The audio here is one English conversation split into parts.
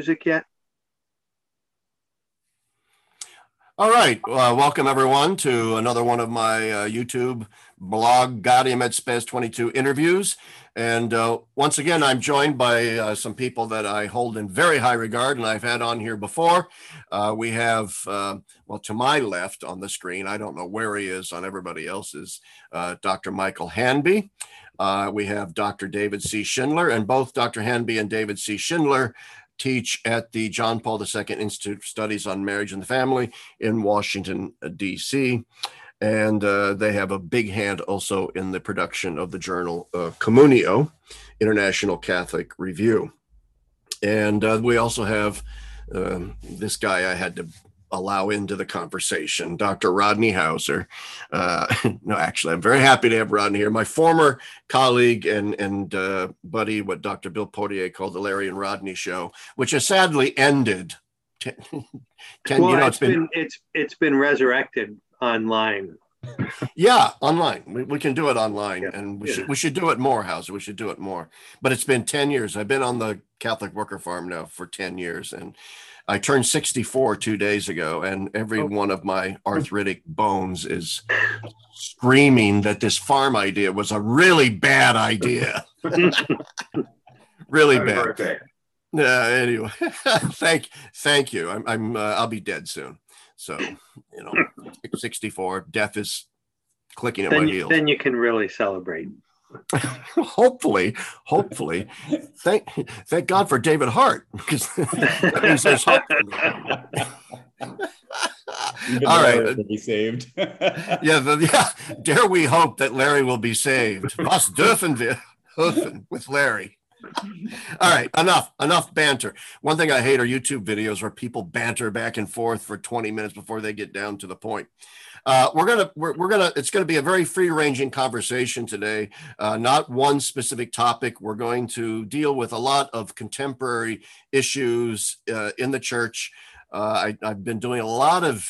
music yet? All right. Uh, welcome, everyone, to another one of my uh, YouTube blog, Gaudium Spes 22 interviews. And uh, once again, I'm joined by uh, some people that I hold in very high regard and I've had on here before. Uh, we have, uh, well, to my left on the screen, I don't know where he is on everybody else's, Dr. Michael Hanby. we have Dr. David C. Schindler, and both Dr. Hanby and David C. Schindler teach at the John Paul II Institute of Studies on Marriage and the Family in Washington, D.C. And uh, they have a big hand also in the production of the journal uh, Communio, International Catholic Review. And uh, we also have um, this guy I had to allow into the conversation, Dr. Rodney Howsare. Uh, no, actually, I'm very happy to have Rodney here. My former colleague and and uh, buddy, what Dr. Bill Portier called the Larry and Rodney Show, which has sadly ended. Ten, ten well, you know, it's, it's been, been it's it's been resurrected online. yeah, online. We, we can do it online, yeah. and we yeah. should we should do it more, Howsare. We should do it more. But it's been ten years. I've been on the Catholic Worker Farm now for ten years, and I turned 64 two days ago, and every oh. one of my arthritic bones is screaming that this farm idea was a really bad idea. really Happy bad. Uh, anyway, thank thank you. I'm, I'm uh, I'll be dead soon. So you know, 64. Death is clicking at then my you, heels. Then you can really celebrate. hopefully, hopefully, thank thank God for David Hart because that means there's hope. All right, be saved. yeah, the, yeah. Dare we hope that Larry will be saved? Was dürfen wir hoffen with Larry? All right, enough, enough banter. One thing I hate are YouTube videos where people banter back and forth for 20 minutes before they get down to the point. Uh, we're gonna we're, we're gonna it's gonna be a very free ranging conversation today. Uh, not one specific topic. We're going to deal with a lot of contemporary issues uh, in the church. Uh, I, I've been doing a lot of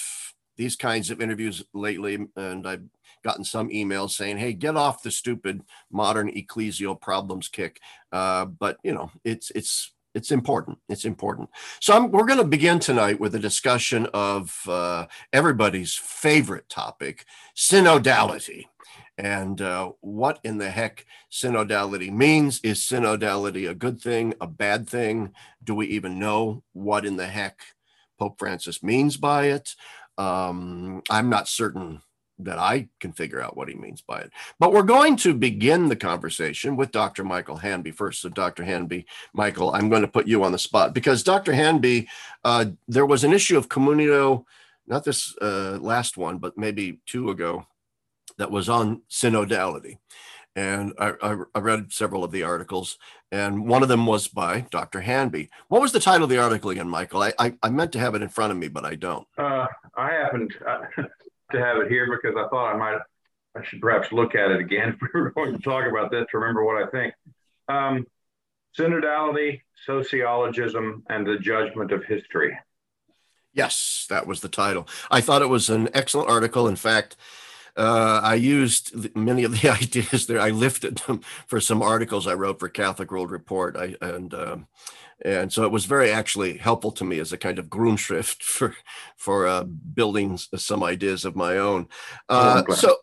these kinds of interviews lately, and I've gotten some emails saying, "Hey, get off the stupid modern ecclesial problems kick." Uh, but you know, it's it's it's important. It's important. So I'm, we're going to begin tonight with a discussion of uh, everybody's favorite topic, synodality. And uh, what in the heck synodality means? Is synodality a good thing, a bad thing? Do we even know what in the heck Pope Francis means by it? Um, I'm not certain that I can figure out what he means by it. But we're going to begin the conversation with Dr. Michael Hanby first. So, Dr. Hanby, Michael, I'm going to put you on the spot because Dr. Hanby, uh, there was an issue of Communio, not this uh, last one, but maybe two ago, that was on synodality. And I, I, I, read several of the articles, and one of them was by Dr. Hanby. What was the title of the article again, Michael? I, I, I meant to have it in front of me, but I don't. Uh, I haven't. To have it here because I thought I might, I should perhaps look at it again if we were going to talk about this to remember what I think. Um, synodality, sociologism, and the judgment of history. Yes, that was the title. I thought it was an excellent article. In fact, uh, I used many of the ideas there. I lifted them for some articles I wrote for Catholic World Report. I and um, and so it was very actually helpful to me as a kind of Grundschrift for for uh, building some ideas of my own. Uh, so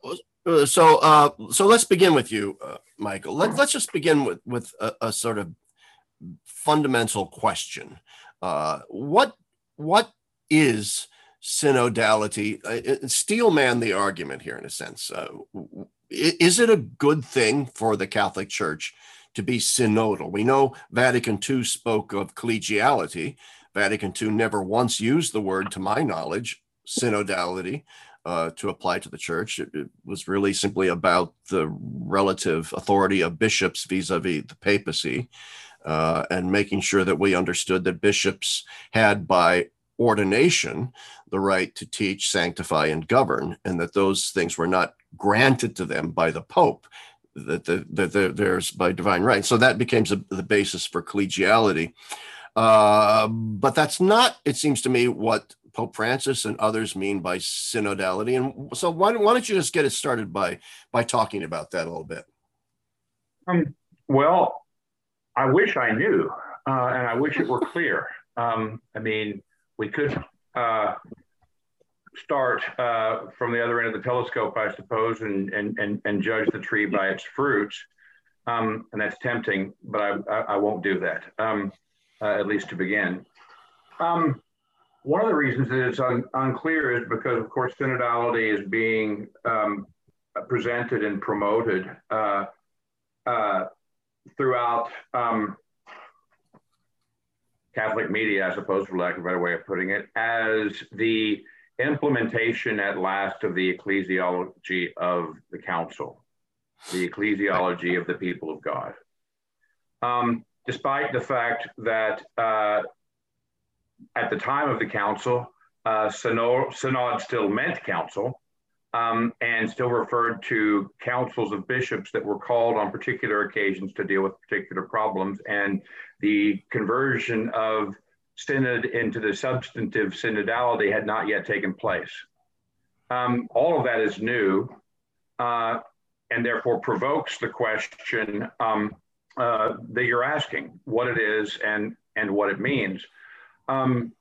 uh, so uh, so let's begin with you, uh, Michael. Let, let's just begin with with a, a sort of fundamental question. Uh, what what is synodality? Steelman the argument here in a sense. is it a good thing for the Catholic Church? To be synodal. We know Vatican II spoke of collegiality. Vatican II never once used the word, to my knowledge, synodality uh, to apply to the church. It, it, was really simply about the relative authority of bishops vis a vis the papacy uh, and making sure that we understood that bishops had, by ordination, the right to teach, sanctify, and govern, and that those things were not granted to them by the Pope that, the, that there's by divine right. So that becomes the, the basis for collegiality. Uh, but that's not, it seems to me, what Pope Francis and others mean by synodality. And so why, why don't you just get it started by by talking about that a little bit? Um, well, I wish I knew, uh, and I wish it were clear. Um, I mean, we could uh, start uh, from the other end of the telescope, I suppose, and, and, and, and judge the tree by its fruits. Um, and that's tempting, but I, I, I won't do that, um, uh, at least to begin. Um, one of the reasons that it's un, unclear is because, of course, synodality is being um, presented and promoted uh, uh, throughout um, Catholic media, I suppose, for lack of a better way of putting it, as the implementation at last of the ecclesiology of the council, the ecclesiology of the people of God. Um, despite the fact that uh, at the time of the council, uh, synod, still meant council, um, and still referred to councils of bishops that were called on particular occasions to deal with particular problems. And the conversion of synod into the substantive synodality had not yet taken place. Um, all of that is new uh, and therefore provokes the question um, uh, that you're asking what it is and, and what it means. Um,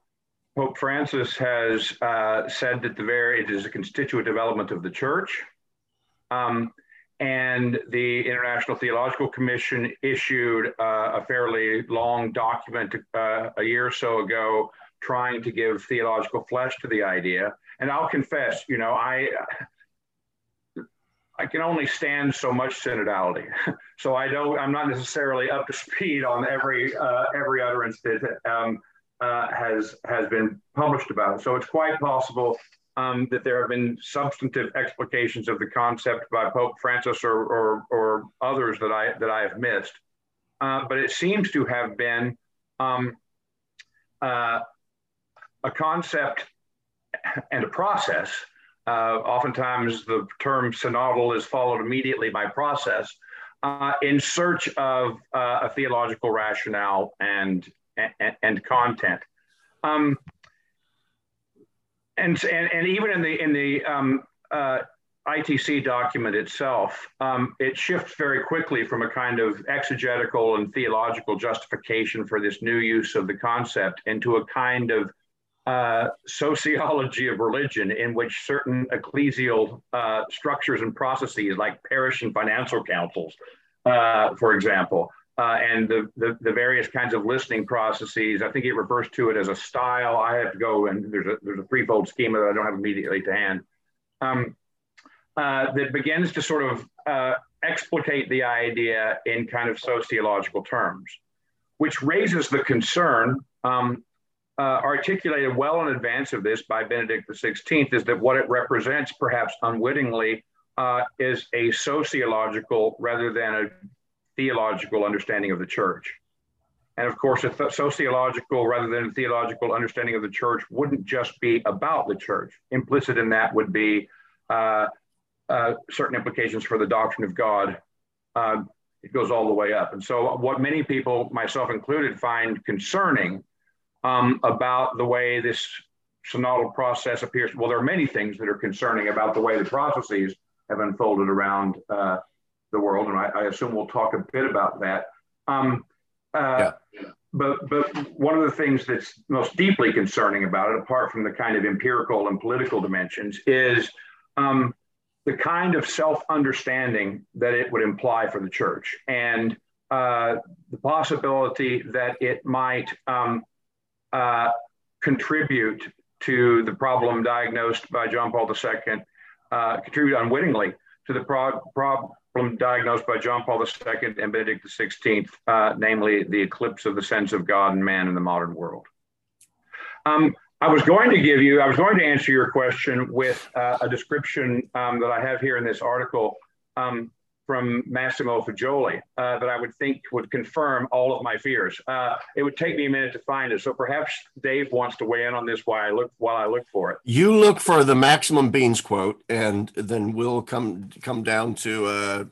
Pope Francis has uh, said that the very it is a constituent development of the church. Um, and the International Theological Commission issued uh, a fairly long document uh, a year or so ago trying to give theological flesh to the idea. And I'll confess, you know, I I can only stand so much synodality, so I don't. I'm not necessarily up to speed on every uh, every utterance that um, uh, has has been published about it. So it's quite possible um, that there have been substantive explications of the concept by Pope Francis or, or, or others that I that I have missed. Uh, but it seems to have been um, uh, a concept and a process. Uh, oftentimes, the term synodal is followed immediately by process uh, in search of uh, a theological rationale and and, and content. Um, and, and, and even in the in the um, uh, ITC document itself, um, it shifts very quickly from a kind of exegetical and theological justification for this new use of the concept into a kind of uh, sociology of religion in which certain ecclesial uh, structures and processes, like parish and financial councils, uh, for example, uh, and the, the, the, various kinds of listening processes. I think it refers to it as a style. I have to go and there's a, there's a threefold schema that I don't have immediately to hand um, uh, that begins to sort of uh, explicate the idea in kind of sociological terms, which raises the concern um, uh, articulated well in advance of this by Benedict XVI is that what it represents, perhaps unwittingly, uh, is a sociological rather than a theological understanding of the church. And of course, a sociological rather than a theological understanding of the church wouldn't just be about the church. Implicit in that would be uh, uh, certain implications for the doctrine of God. Uh, it goes all the way up. And so, what many people, myself included, find concerning um, about the way this synodal process appears. Well, there are many things that are concerning about the way the processes have unfolded around uh, the world, and I, I assume we'll talk a bit about that. Um, uh, yeah. But but one of the things that's most deeply concerning about it, apart from the kind of empirical and political dimensions, is um, the kind of self-understanding that it would imply for the church, and uh, the possibility that it might um, uh, contribute to the problem diagnosed by John Paul II, uh, contribute unwittingly to the pro- pro- problem diagnosed by John Paul II and Benedict XVI, uh, namely the eclipse of the sense of God and man in the modern world. Um, I was going to give you, I was going to answer your question with uh, a description um, that I have here in this article um, from Massimo Faggioli uh, that I would think would confirm all of my fears. Uh, it would take me a minute to find it, so perhaps Dave wants to weigh in on this while I look while I look for it. You look for the maximum beans quote, and then we'll come come down to uh,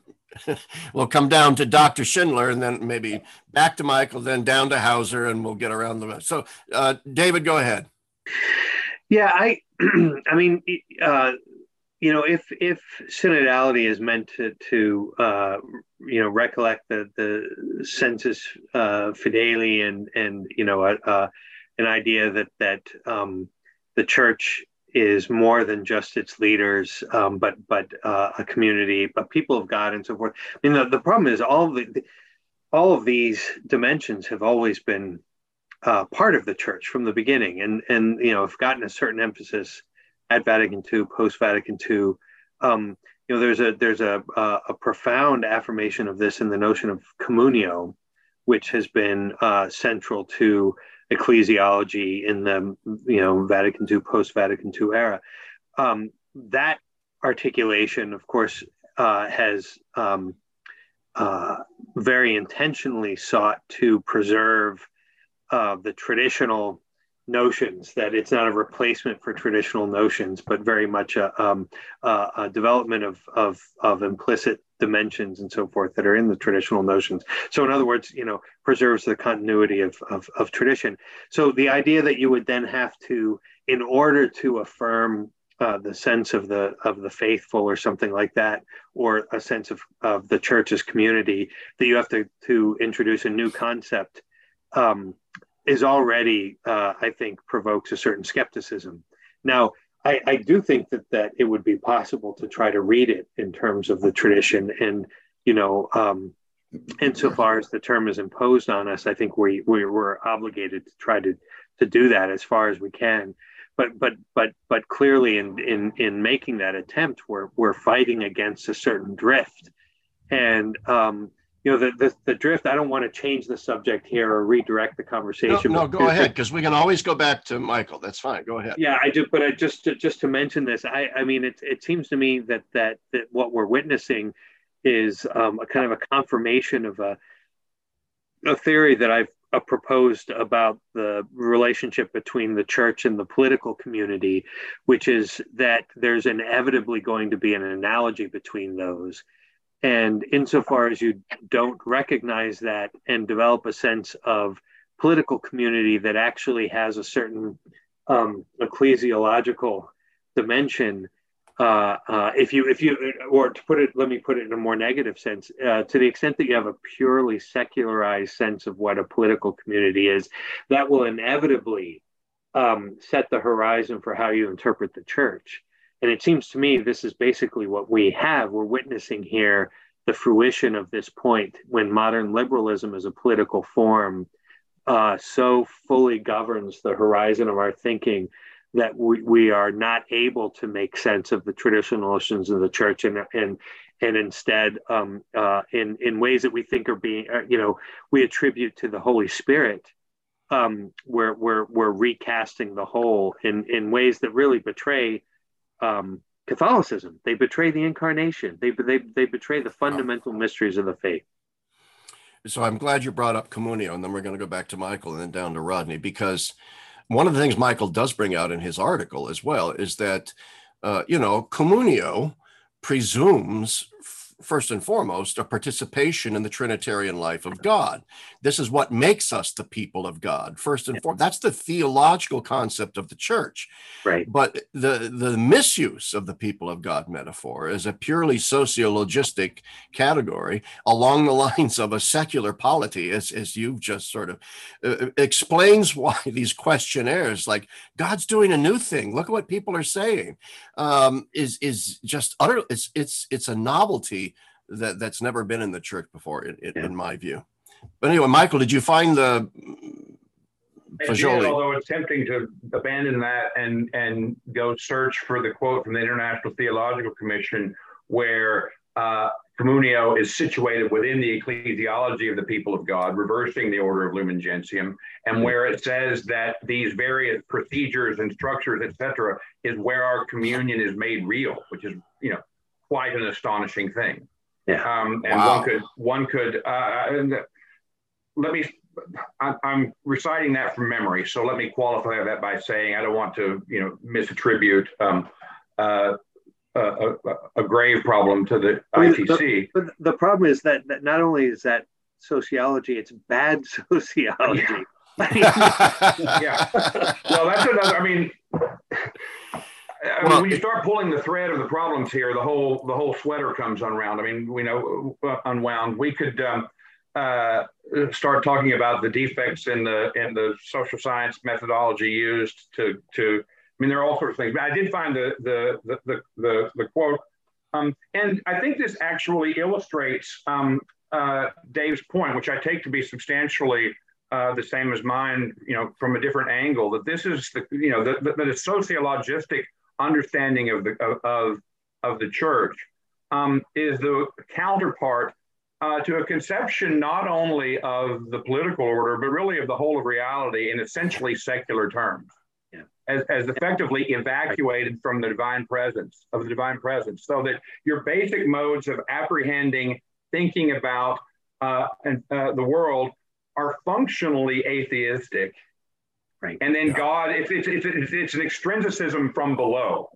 we'll come down to Dr. Schindler, and then maybe back to Michael, then down to Howsare, and we'll get around the. So, uh, David, go ahead. Yeah, I, I mean, uh, you know, if if synodality is meant to to uh, you know recollect the the sensus uh, fideli and and you know a, an idea that that um, the church is more than just its leaders, um, but but uh, a community, but people of God and so forth. I mean, the, the problem is all of the, all of these dimensions have always been uh, part of the church from the beginning, and and you know have gotten a certain emphasis at Vatican II, post Vatican II. Um, you know, there's a there's a, a, a profound affirmation of this in the notion of communio, which has been uh, central to ecclesiology in the you know Vatican II, post Vatican II era. Um, that articulation, of course, uh, has um, uh, very intentionally sought to preserve uh, the traditional notions that it's not a replacement for traditional notions, but very much a, um, a, a development of, of, of implicit dimensions and so forth that are in the traditional notions. So, in other words, you know, preserves the continuity of, of, of tradition. So, the idea that you would then have to, in order to affirm uh, the sense of the of the faithful or something like that, or a sense of, of the church's community, that you have to to introduce a new concept. Um, is already, uh, I think, provokes a certain skepticism. Now, I, I, do think that that it would be possible to try to read it in terms of the tradition, and you know, um, insofar as the term is imposed on us, I think we, we we're obligated to try to to do that as far as we can. But but but but clearly, in in in making that attempt, we're we're fighting against a certain drift, and um, you know the, the, the drift i don't want to change the subject here or redirect the conversation no, no go ahead because we can always go back to michael that's fine go ahead. Yeah i do but i just to, just to mention this i i mean it, it seems to me that that that what we're witnessing is um, a kind of a confirmation of a a theory that i've uh, proposed about the relationship between the church and the political community which is that there's inevitably going to be an analogy between those and insofar as you don't recognize that and develop a sense of political community that actually has a certain um, ecclesiological dimension, uh, uh, if you if you or to put it, let me put it in a more negative sense. Uh, to the extent that you have a purely secularized sense of what a political community is, that will inevitably um, set the horizon for how you interpret the church. And it seems to me this is basically what we have. We're witnessing here the fruition of this point when modern liberalism as a political form uh, so fully governs the horizon of our thinking that we, we are not able to make sense of the traditional notions of the church and and and instead um, uh, in in ways that we think are being uh, you know we attribute to the Holy Spirit um, we're, we're, we're recasting the whole in, in ways that really betray um, Catholicism. They betray the incarnation. They, they, they betray the fundamental mysteries of the faith. So I'm glad you brought up communio, and then we're going to go back to Michael and then down to Rodney, because one of the things Michael does bring out in his article as well is that, uh, you know, communio presumes first and foremost, a participation in the Trinitarian life of God. This is what makes us the people of God, first and foremost. That's the theological concept of the church. Right. But the, the misuse of the people of God metaphor is a purely sociologistic category along the lines of a secular polity, as, as you've just sort of uh, explains why these questionnaires, like God's doing a new thing, look at what people are saying, um, is, is just utter, it's, it's, it's a novelty that that's never been in the church before, in, in, yeah. in my view. But anyway, Michael, did you find the Faggioli? although it's tempting to abandon that and and go search for the quote from the International Theological Commission, where uh, communio is situated within the ecclesiology of the people of God, reversing the order of Lumen Gentium, and where it says that these various procedures and structures, etc., is where our communion is made real, which is you know quite an astonishing thing. Yeah. Um, and wow. one could one could uh, let me. I'm reciting that from memory, so let me qualify that by saying I don't want to, you know, misattribute um, uh, a, a, grave problem to the I mean, ITC. The, the, problem is that, that not only is that sociology, it's bad sociology. Yeah. yeah. Well, that's another. I mean, I mean, well, when you start pulling the thread of the problems here, the whole the whole sweater comes unwound. I mean, we know uh, unwound. We could um, uh, start talking about the defects in the in the social science methodology used to to I mean there are all sorts of things. But I did find the the the the, the, the quote, um, and I think this actually illustrates um, uh, Dave's point, which I take to be substantially uh, the same as mine, you know, from a different angle. That this is the you know the the, the sociologistic understanding of the of of, the church um, is the counterpart uh, to a conception not only of the political order, but really of the whole of reality in essentially secular terms, yeah. as, as effectively evacuated from the divine presence of the divine presence, so that your basic modes of apprehending, thinking about uh, and, uh, the world are functionally atheistic. Right. And then yeah. God, it's, it's, it's, it's an extrinsicism from below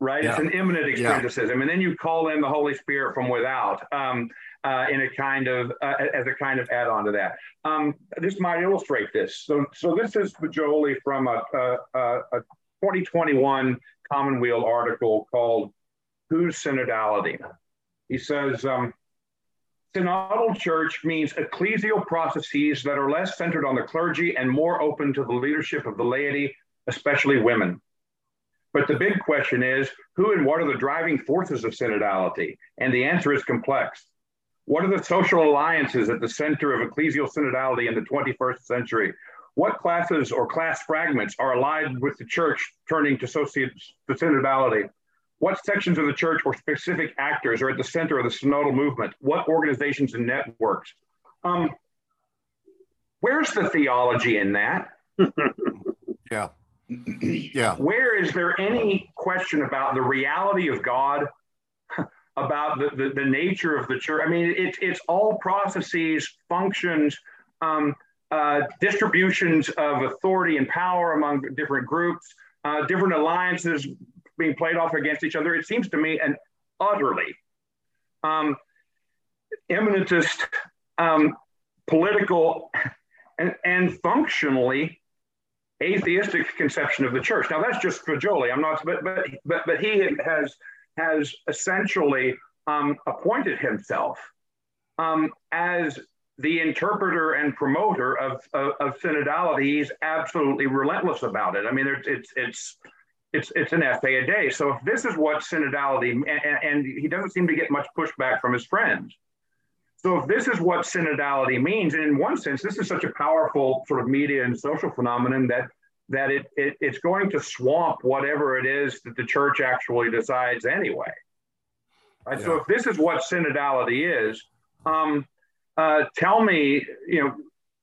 right? Yeah. It's an immanent extrinsicism, yeah. and then you call in the Holy Spirit from without um, uh, in a kind of uh, as a kind of add-on to that. Um, this might illustrate this. So, so this is Jolie from a, a, a 2021 Commonweal article called "Whose Synodality." He says. Um, Synodal church means ecclesial processes that are less centered on the clergy and more open to the leadership of the laity, especially women. But the big question is who and what are the driving forces of synodality? And the answer is complex. What are the social alliances at the center of ecclesial synodality in the 21st century? What classes or class fragments are allied with the church turning to, to synodality? What sections of the church or specific actors are at the center of the synodal movement? What organizations and networks? Um, where's the theology in that? yeah yeah. Where is there any question about the reality of God, about the, the, the nature of the church? I mean, it's it's all processes, functions, um, uh, distributions of authority and power among different groups, uh, different alliances being played off against each other. It seems to me an utterly um, immanentist, um, political, and, and functionally atheistic conception of the church. Now that's just Jolie. I'm not, but but but but he has has essentially um, appointed himself um, as the interpreter and promoter of, of, of synodality. He's absolutely relentless about it. I mean, it's it's it's it's it's an essay a day. So if this is what synodality, and, and he doesn't seem to get much pushback from his friends. So if this is what synodality means, and in one sense, this is such a powerful sort of media and social phenomenon that that it, it it's going to swamp whatever it is that the church actually decides anyway. Right. Yeah. So if this is what synodality is, um, uh, tell me, you know,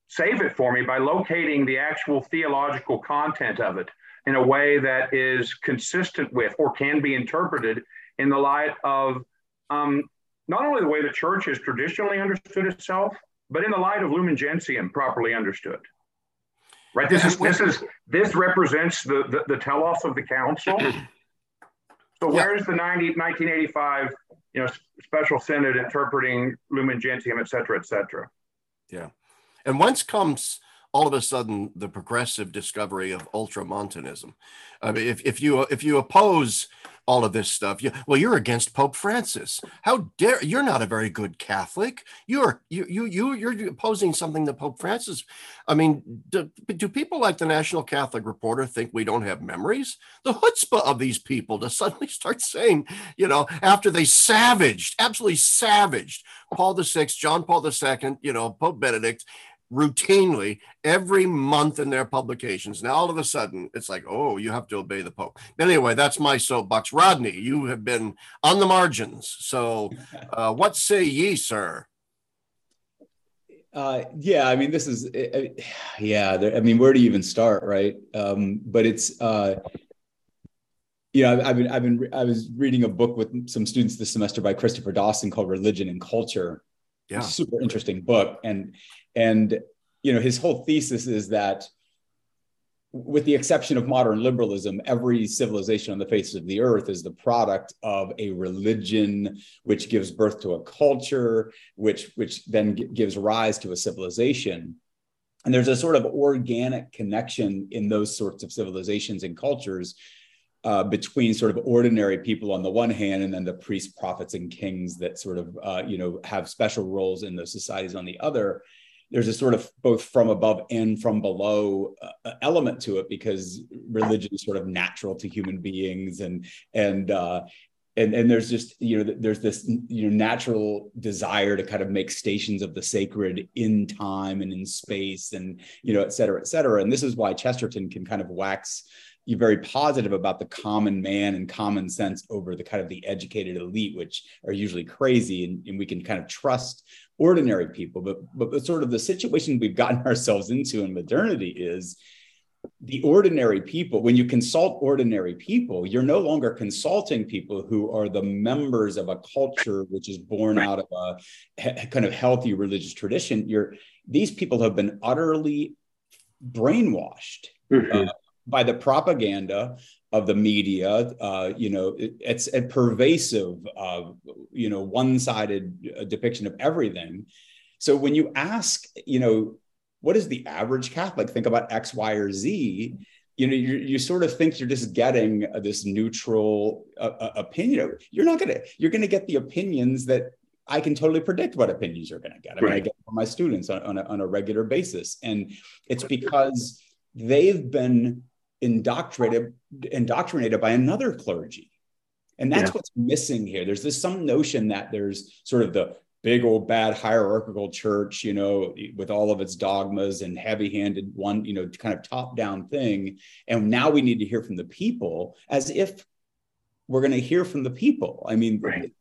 save it for me by locating the actual theological content of it in a way that is consistent with or can be interpreted in the light of um, not only the way the church has traditionally understood itself, but in the light of Lumen Gentium properly understood. Right. This is this is this represents the the, the telos of the council. So where's the 90, 1985, you know, special synod interpreting Lumen Gentium, et cetera, et cetera? Yeah. And once comes all of a sudden the progressive discovery of ultramontanism? I mean, if, if you if you oppose all of this stuff. You, well, you're against Pope Francis. How dare you're not a very good Catholic. You're you you you you're opposing something that Pope Francis. I mean, do, do people like the National Catholic Reporter think we don't have memories? The chutzpah of these people to suddenly start saying, you know, after they savaged, absolutely savaged Paul the Sixth, John Paul the Second, you know, Pope Benedict, routinely every month in their publications. Now, all of a sudden, it's like, oh, you have to obey the Pope. Anyway, that's my soapbox. Rodney, you have been on the margins. So, uh, what say ye, sir? Uh, yeah, I mean, this is, uh, yeah, there, I mean, where do you even start, right? Um, but it's, uh, you know, I've been, I've been, I was reading a book with some students this semester by Christopher Dawson called Religion and Culture. Yeah. super interesting book. And and you know, his whole thesis is that with the exception of modern liberalism, every civilization on the face of the earth is the product of a religion, which gives birth to a culture, which which then gives rise to a civilization. And there's a sort of organic connection in those sorts of civilizations and cultures uh, between sort of ordinary people on the one hand, and then the priests, prophets, and kings that sort of uh, you know have special roles in those societies on the other. There's a sort of both from above and from below uh, element to it because religion is sort of natural to human beings, and and uh, and and there's just you know there's this you know natural desire to kind of make stations of the sacred in time and in space and you know et cetera et cetera. And this is why chesterton can kind of wax you very positive about the common man and common sense over the kind of the educated elite which are usually crazy and, and we can kind of trust ordinary people but but sort of the situation we've gotten ourselves into in modernity is the ordinary people, when you consult ordinary people, you're no longer consulting people who are the members of a culture which is born out of a kind of healthy religious tradition. You're these people have been utterly brainwashed mm-hmm. uh, by the propaganda of the media. Uh, you know, it, it's a pervasive, uh, you know, one-sided uh, depiction of everything. So when you ask, you know, what is the average Catholic think about X, Y, or Z? You know, you, you sort of think you're just getting this neutral uh, uh opinion. You're not gonna. You're gonna get the opinions that I can totally predict what opinions you're gonna get. I mean, I get from my students on, on, a, on a regular basis, and it's because they've been indoctrinated indoctrinated by another clergy and that's yeah. what's missing here there's this some notion that there's sort of the big old bad hierarchical church, you know, with all of its dogmas and heavy handed one, you know, kind of top down thing. And now we need to hear from the people as if we're going to hear from the people. I mean, right.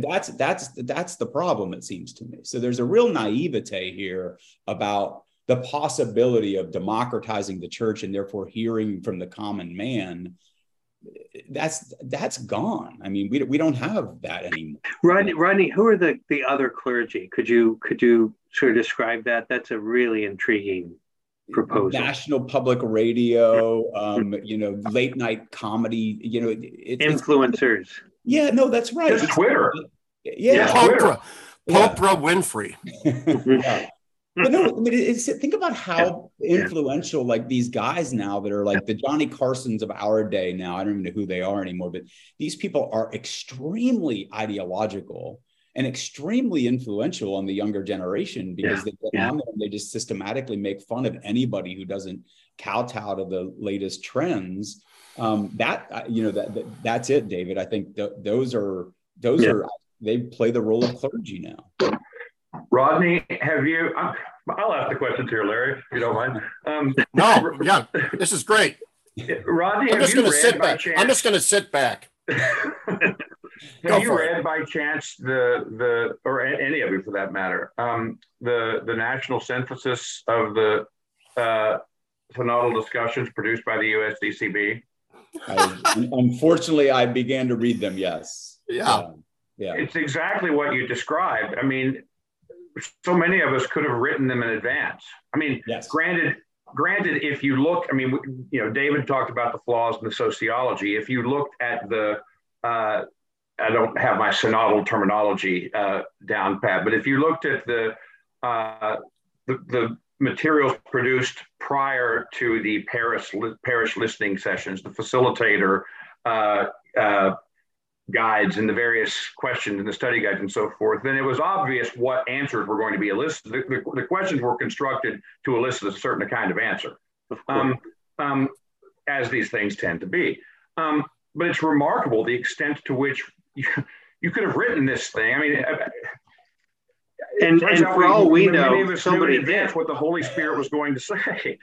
that's that's that's the problem it seems to me. So there's a real naivete here about the possibility of democratizing the church and therefore hearing from the common man that's that's gone. I mean, we, we don't have that anymore. Rodney, Rodney, who are the the other clergy? Could you could you sort of describe that? That's a really intriguing proposal. National Public Radio, um, you know, late night comedy. You know, it, influencers. yeah, no, that's right. Just Twitter. Yeah, yeah Oprah. Oprah yeah. Winfrey. yeah but no, I mean, it's, think about how yeah. influential yeah. like these guys now that are like yeah. the Johnny Carsons of our day now. I don't even know who they are anymore, but these people are extremely ideological and extremely influential on the younger generation because they get on there and they just systematically make fun of anybody who doesn't kowtow to the latest trends. Um, that you know that, that, that's it, David. I think th- those are those are they play the role of clergy now. Rodney, have you? I'll ask the questions here, Larry, if you don't mind. Um, no, yeah, this is great. Rodney, I'm just going to sit back. Chance, I'm just going to sit back. have you read it. by chance the the or any of you for that matter um, the the national synthesis of the uh, synodal discussions produced by the USCCB? I, unfortunately, I began to read them. Yes. Yeah. Um, yeah. It's exactly what you described. I mean, so many of us could have written them in advance. I mean, yes. granted, granted, if you look, I mean, you know, David talked about the flaws in the sociology. If you looked at the, uh, I don't have my synodal terminology uh, down pat, but if you looked at the, uh, the, the materials produced prior to the parish parish listening sessions, the facilitator uh, uh, guides and the various questions and the study guides and so forth, then it was obvious what answers were going to be elicited. The, the, the questions were constructed to elicit a certain kind of answer, um, um, as these things tend to be. Um, but it's remarkable the extent to which you, you could have written this thing. I mean, and, and for all we, we know, somebody did what the Holy Spirit was going to say.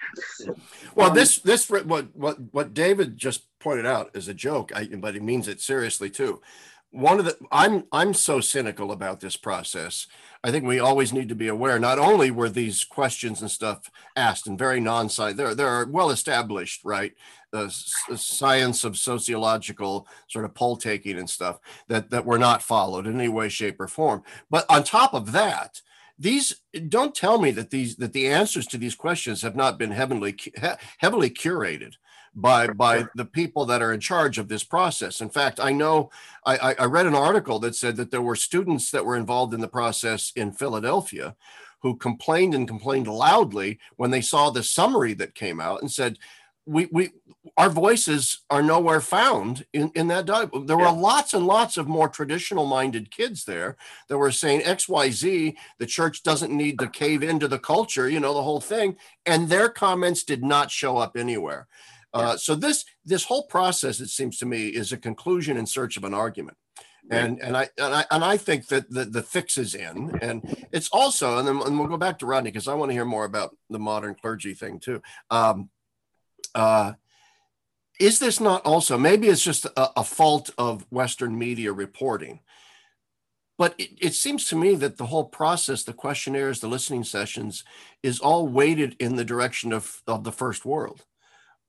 well, um, this this what what what David just pointed out is a joke, I, but he means it seriously too. One of the I'm I'm so cynical about this process. I think we always need to be aware. Not only were these questions and stuff asked and very non-science, there there are well established right the science of sociological sort of poll taking and stuff that that were not followed in any way, shape, or form. But on top of that, these don't tell me that these that the answers to these questions have not been heavily heavily curated by by the people that are in charge of this process. In fact, I know I, I read an article that said that there were students that were involved in the process in Philadelphia who complained and complained loudly when they saw the summary that came out and said, we we our voices are nowhere found in, in that dialogue. There were yeah. lots and lots of more traditional minded kids there that were saying XYZ, the church doesn't need to cave into the culture, you know, the whole thing. And their comments did not show up anywhere. Uh, so this this whole process, it seems to me, is a conclusion in search of an argument. And, and I and I and I think that the, the fix is in, and it's also, and then and we'll go back to Rodney because I want to hear more about the modern clergy thing too. Um, uh, is this not also maybe it's just a, a fault of Western media reporting? But it, it, seems to me that the whole process, the questionnaires, the listening sessions, is all weighted in the direction of, of the first world.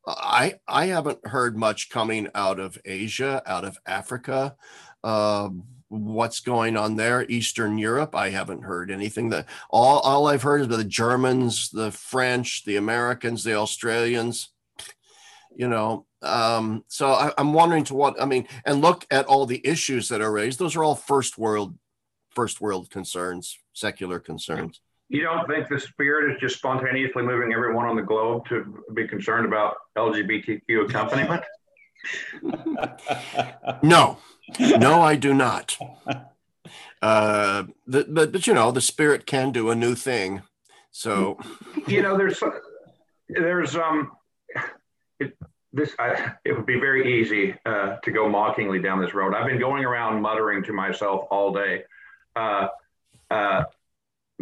I I haven't heard much coming out of Asia, out of Africa. Uh, what's going on there? Eastern Europe. I haven't heard anything. That all all I've heard is the Germans, the French, the Americans, the Australians you know um, so I, i'm wondering to what i mean and look at all the issues that are raised those are all first world first world concerns secular concerns you don't think the spirit is just spontaneously moving everyone on the globe to be concerned about lgbtq accompaniment? No. No i do not. Uh the, but but you know the spirit can do a new thing. So you know there's there's um it, this I, it would be very easy uh, to go mockingly down this road. I've been going around muttering to myself all day, uh, uh,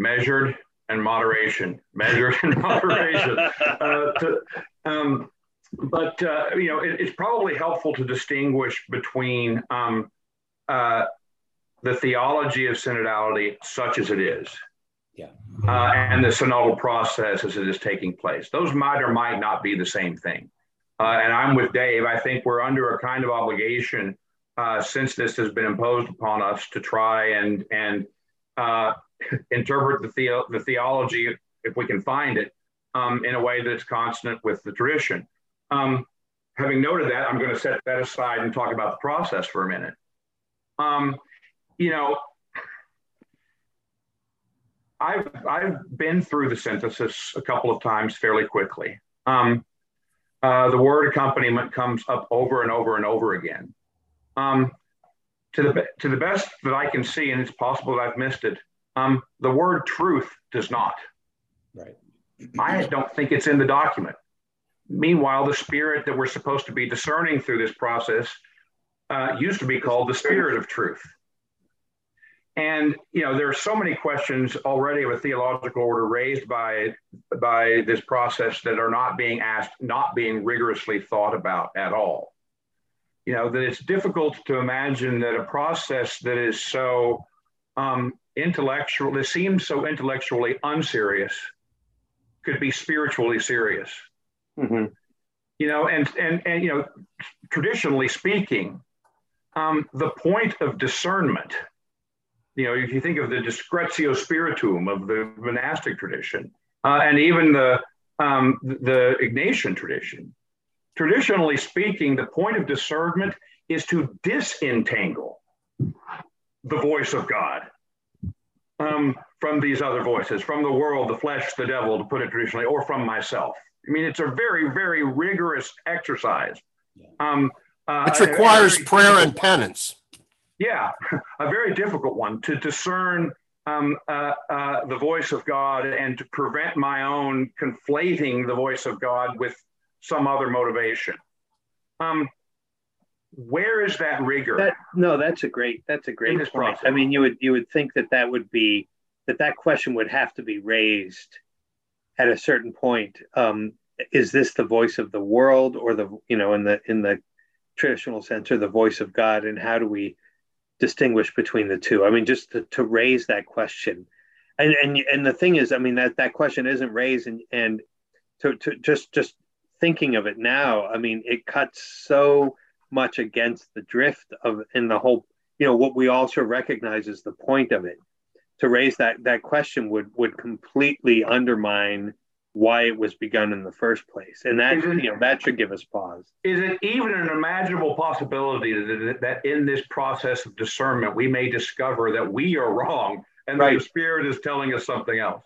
measured and moderation, measured and moderation. Uh, to, um, but uh, you know, it, it's probably helpful to distinguish between um, uh, the theology of synodality, such as it is, yeah. and the synodal process as it is taking place. Those might or might not be the same thing. Uh, and I'm with Dave. I think we're under a kind of obligation uh, since this has been imposed upon us to try and and uh, interpret the, the, the theology, if we can find it, um, in a way that's consonant with the tradition. Um, having noted that, I'm going to set that aside and talk about the process for a minute. Um, you know, I've I've been through the synthesis a couple of times fairly quickly. Um, uh, the word accompaniment comes up over and over and over again. Um, to the to the best that I can see, and it's possible that I've missed it, um, the word truth does not. Right. I don't think it's in the document. Meanwhile, the spirit that we're supposed to be discerning through this process uh, used to be called the spirit of truth. And you know, there are so many questions already of a theological order raised by by this process that are not being asked, not being rigorously thought about at all. You know, that it's difficult to imagine that a process that is so um, intellectual, that seems so intellectually unserious, could be spiritually serious. Mm-hmm. You know, and and and you know, traditionally speaking, um, the point of discernment you know, if you think of the discretio spirituum of the monastic tradition, uh, and even the um, the Ignatian tradition, traditionally speaking, the point of discernment is to disentangle the voice of God um, from these other voices, from the world, the flesh, the devil, to put it traditionally, or from myself. I mean, it's a very, very rigorous exercise. Um, uh, Which requires prayer and penance. Yeah, a very difficult one to discern um, uh, uh, the voice of God and to prevent my own conflating the voice of God with some other motivation. Um, where is that rigor? That, no, that's a great that's a great point. Process? I mean, you would you would think that that would be that that question would have to be raised at a certain point. Um, is this the voice of the world, or the you know in the in the traditional sense, or the voice of God? And how do we distinguish between the two? I mean, just to, to raise that question, and and and the thing is, I mean that that question isn't raised, and and to to just just thinking of it now, I mean, it cuts so much against the drift of in the whole, you know, what we also recognize is the point of it. To raise that that question would would completely undermine why it was begun in the first place, and that it, you know that should give us pause. Is it even an imaginable possibility that, that in this process of discernment we may discover that we are wrong and right. that the Spirit is telling us something else?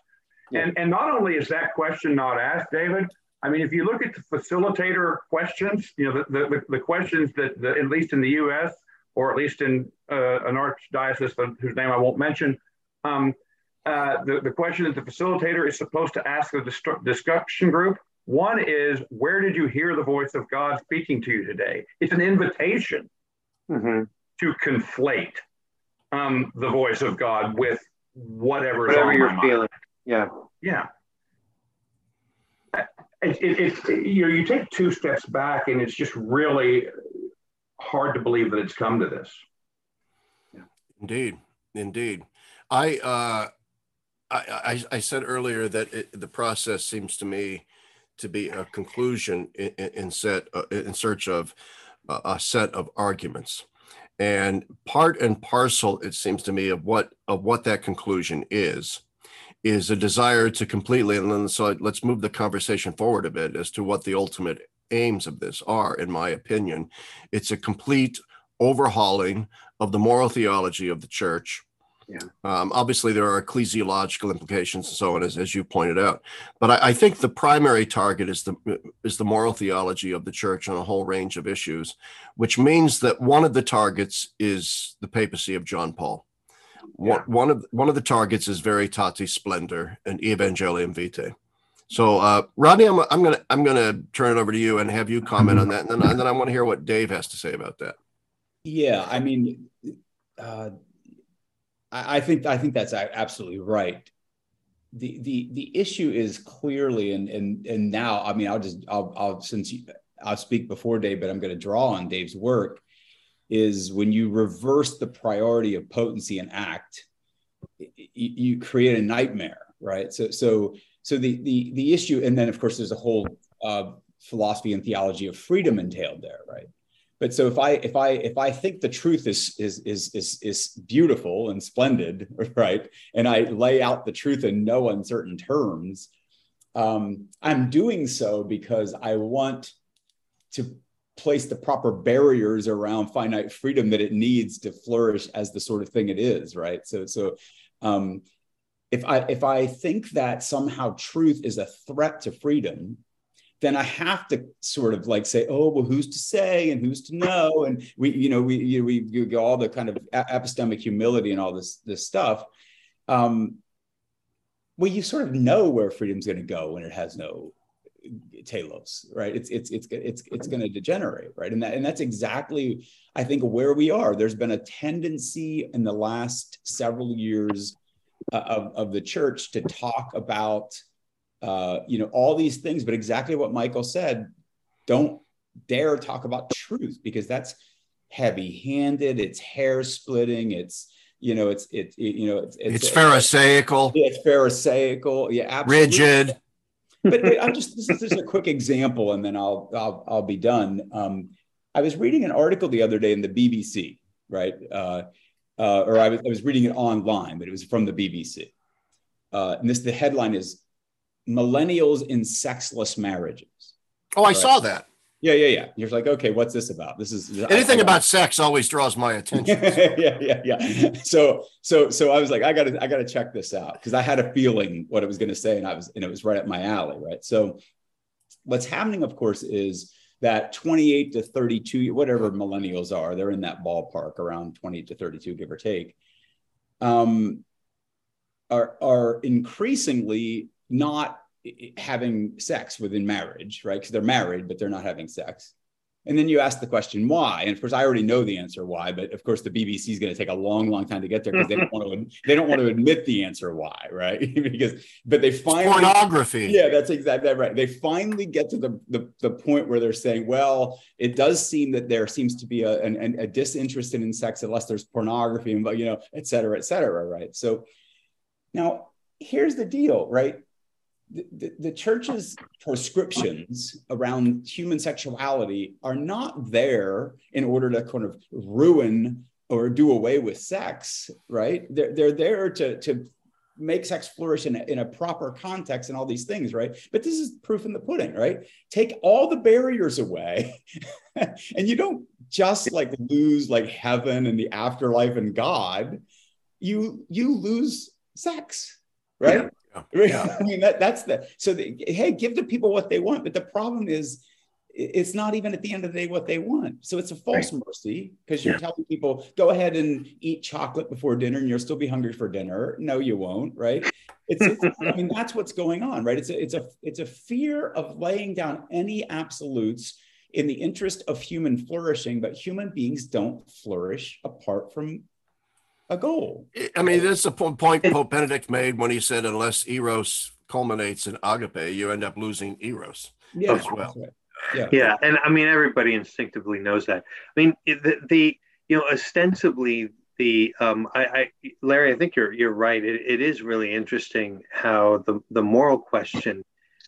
Yeah. And and not only is that question not asked, David, I mean, if you look at the facilitator questions, you know, the, the, the questions that, the, at least in the US, or at least in uh, an archdiocese whose name I won't mention, um, uh, the, the question that the facilitator is supposed to ask the discussion group one is, where did you hear the voice of God speaking to you today? It's an invitation mm-hmm. to conflate um, the voice of God with whatever, whatever you're feeling. Yeah. Yeah. It, it, it's you know you take two steps back and it's just really hard to believe that it's come to this. Yeah. Indeed, indeed. I uh, I, I, I said earlier that it, the process seems to me to be a conclusion in, in set uh, in search of a set of arguments and part and parcel it seems to me of what of what that conclusion is is a desire to completely and then so let's move the conversation forward a bit as to what the ultimate aims of this are in my opinion it's a complete overhauling of the moral theology of the church yeah. Um, obviously, there are ecclesiological implications and so on, as, as you pointed out. But I, I, think the primary target is the is the moral theology of the church on a whole range of issues, which means that one of the targets is the papacy of John Paul. Yeah. One, one of one of the targets is Veritatis Splendor and Evangelium Vitae. So, uh, Rodney, I'm, I'm gonna I'm gonna turn it over to you and have you comment on that, and then, and then I want to hear what Dave has to say about that. Yeah, I mean, uh, I, think I think that's absolutely right. The the the issue is clearly and and and now I mean I'll just I'll I'll since you, I'll speak before Dave, but I'm going to draw on Dave's work is when you reverse the priority of potency and act, you, you create a nightmare, right? So so so the the the issue, and then of course there's a whole uh, philosophy and theology of freedom entailed there, right? but so if i if i if i think the truth is is is is is beautiful and splendid right and i lay out the truth in no uncertain terms um, i'm doing so because i want to place the proper barriers around finite freedom that it needs to flourish as the sort of thing it is right so so um, if i if i think that somehow truth is a threat to freedom then I have to sort of like say, oh, well, who's to say and who's to know? And we, you know, we, you we, we go all the kind of epistemic humility and all this, this stuff. Um, well, you sort of know where freedom's going to go when it has no telos, right? It's it's it's it's it's going to degenerate, right? And that and that's exactly, I think, where we are. There's been a tendency in the last several years uh, of of the church to talk about uh, you know, all these things. But exactly what Michael said, don't dare talk about truth because that's heavy-handed. It's hair splitting. It's you know, it's it, it you know, it's it's, it's pharisaical. It's pharisaical. Yeah, absolutely. Rigid. But, I'm just this is just a quick example, and then I'll I'll I'll be done. Um, I was reading an article the other day in the BBC, right? Uh, uh, or I was, I was reading it online, but it was from the BBC. Uh, and this the headline is millennials in sexless marriages. Oh, I right? saw that. Yeah, yeah, yeah. You're like, okay, what's this about? This is anything I, I about sex always draws my attention. yeah, yeah, yeah. So, so, so I was like, I got to, I got to check this out because I had a feeling what it was going to say, and I was, and it was right up my alley, right? So, what's happening, of course, is that 28 to 32, whatever millennials are, they're in that ballpark around 28 to 32, give or take. Um, are are increasingly not having sex within marriage, right? Because they're married, but they're not having sex. And then you ask the question why, and of course I already know the answer why, but of course the BBC is going to take a long, long time to get there because they don't want to they don't want to admit the answer why, right? because but they finally pornography. Yeah, that's exactly right. They finally get to the, the the point where they're saying, well, it does seem that there seems to be a an, a disinterest in sex unless there's pornography and you know, et cetera, et cetera, right? So now here's the deal, right? The, the, church's prescriptions around human sexuality are not there in order to kind of ruin or do away with sex, right? They're, they're there to, to make sex flourish in a, in a proper context and all these things, right? But this is proof in the pudding, right? Take all the barriers away, and you don't just like lose like heaven and the afterlife and God. You you lose sex right? Yeah. I mean, that, that's the so the, hey, give the people what they want. But the problem is, it's not even at the end of the day what they want. So it's a false right. mercy because you're yeah. telling people go ahead and eat chocolate before dinner and you'll still be hungry for dinner. No, you won't, right? It's, it's I mean that's what's going on, right? It's a it's a it's a fear of laying down any absolutes in the interest of human flourishing, but human beings don't flourish apart from a goal. I mean, that's the point Pope Benedict made when he said, unless eros culminates in agape, you end up losing eros yeah, as well. Right. Yeah. yeah. And I mean, everybody instinctively knows that. I mean, the, the you know, ostensibly, the um, I, I, Larry, I think you're you're right. It, it is really interesting how the the moral question.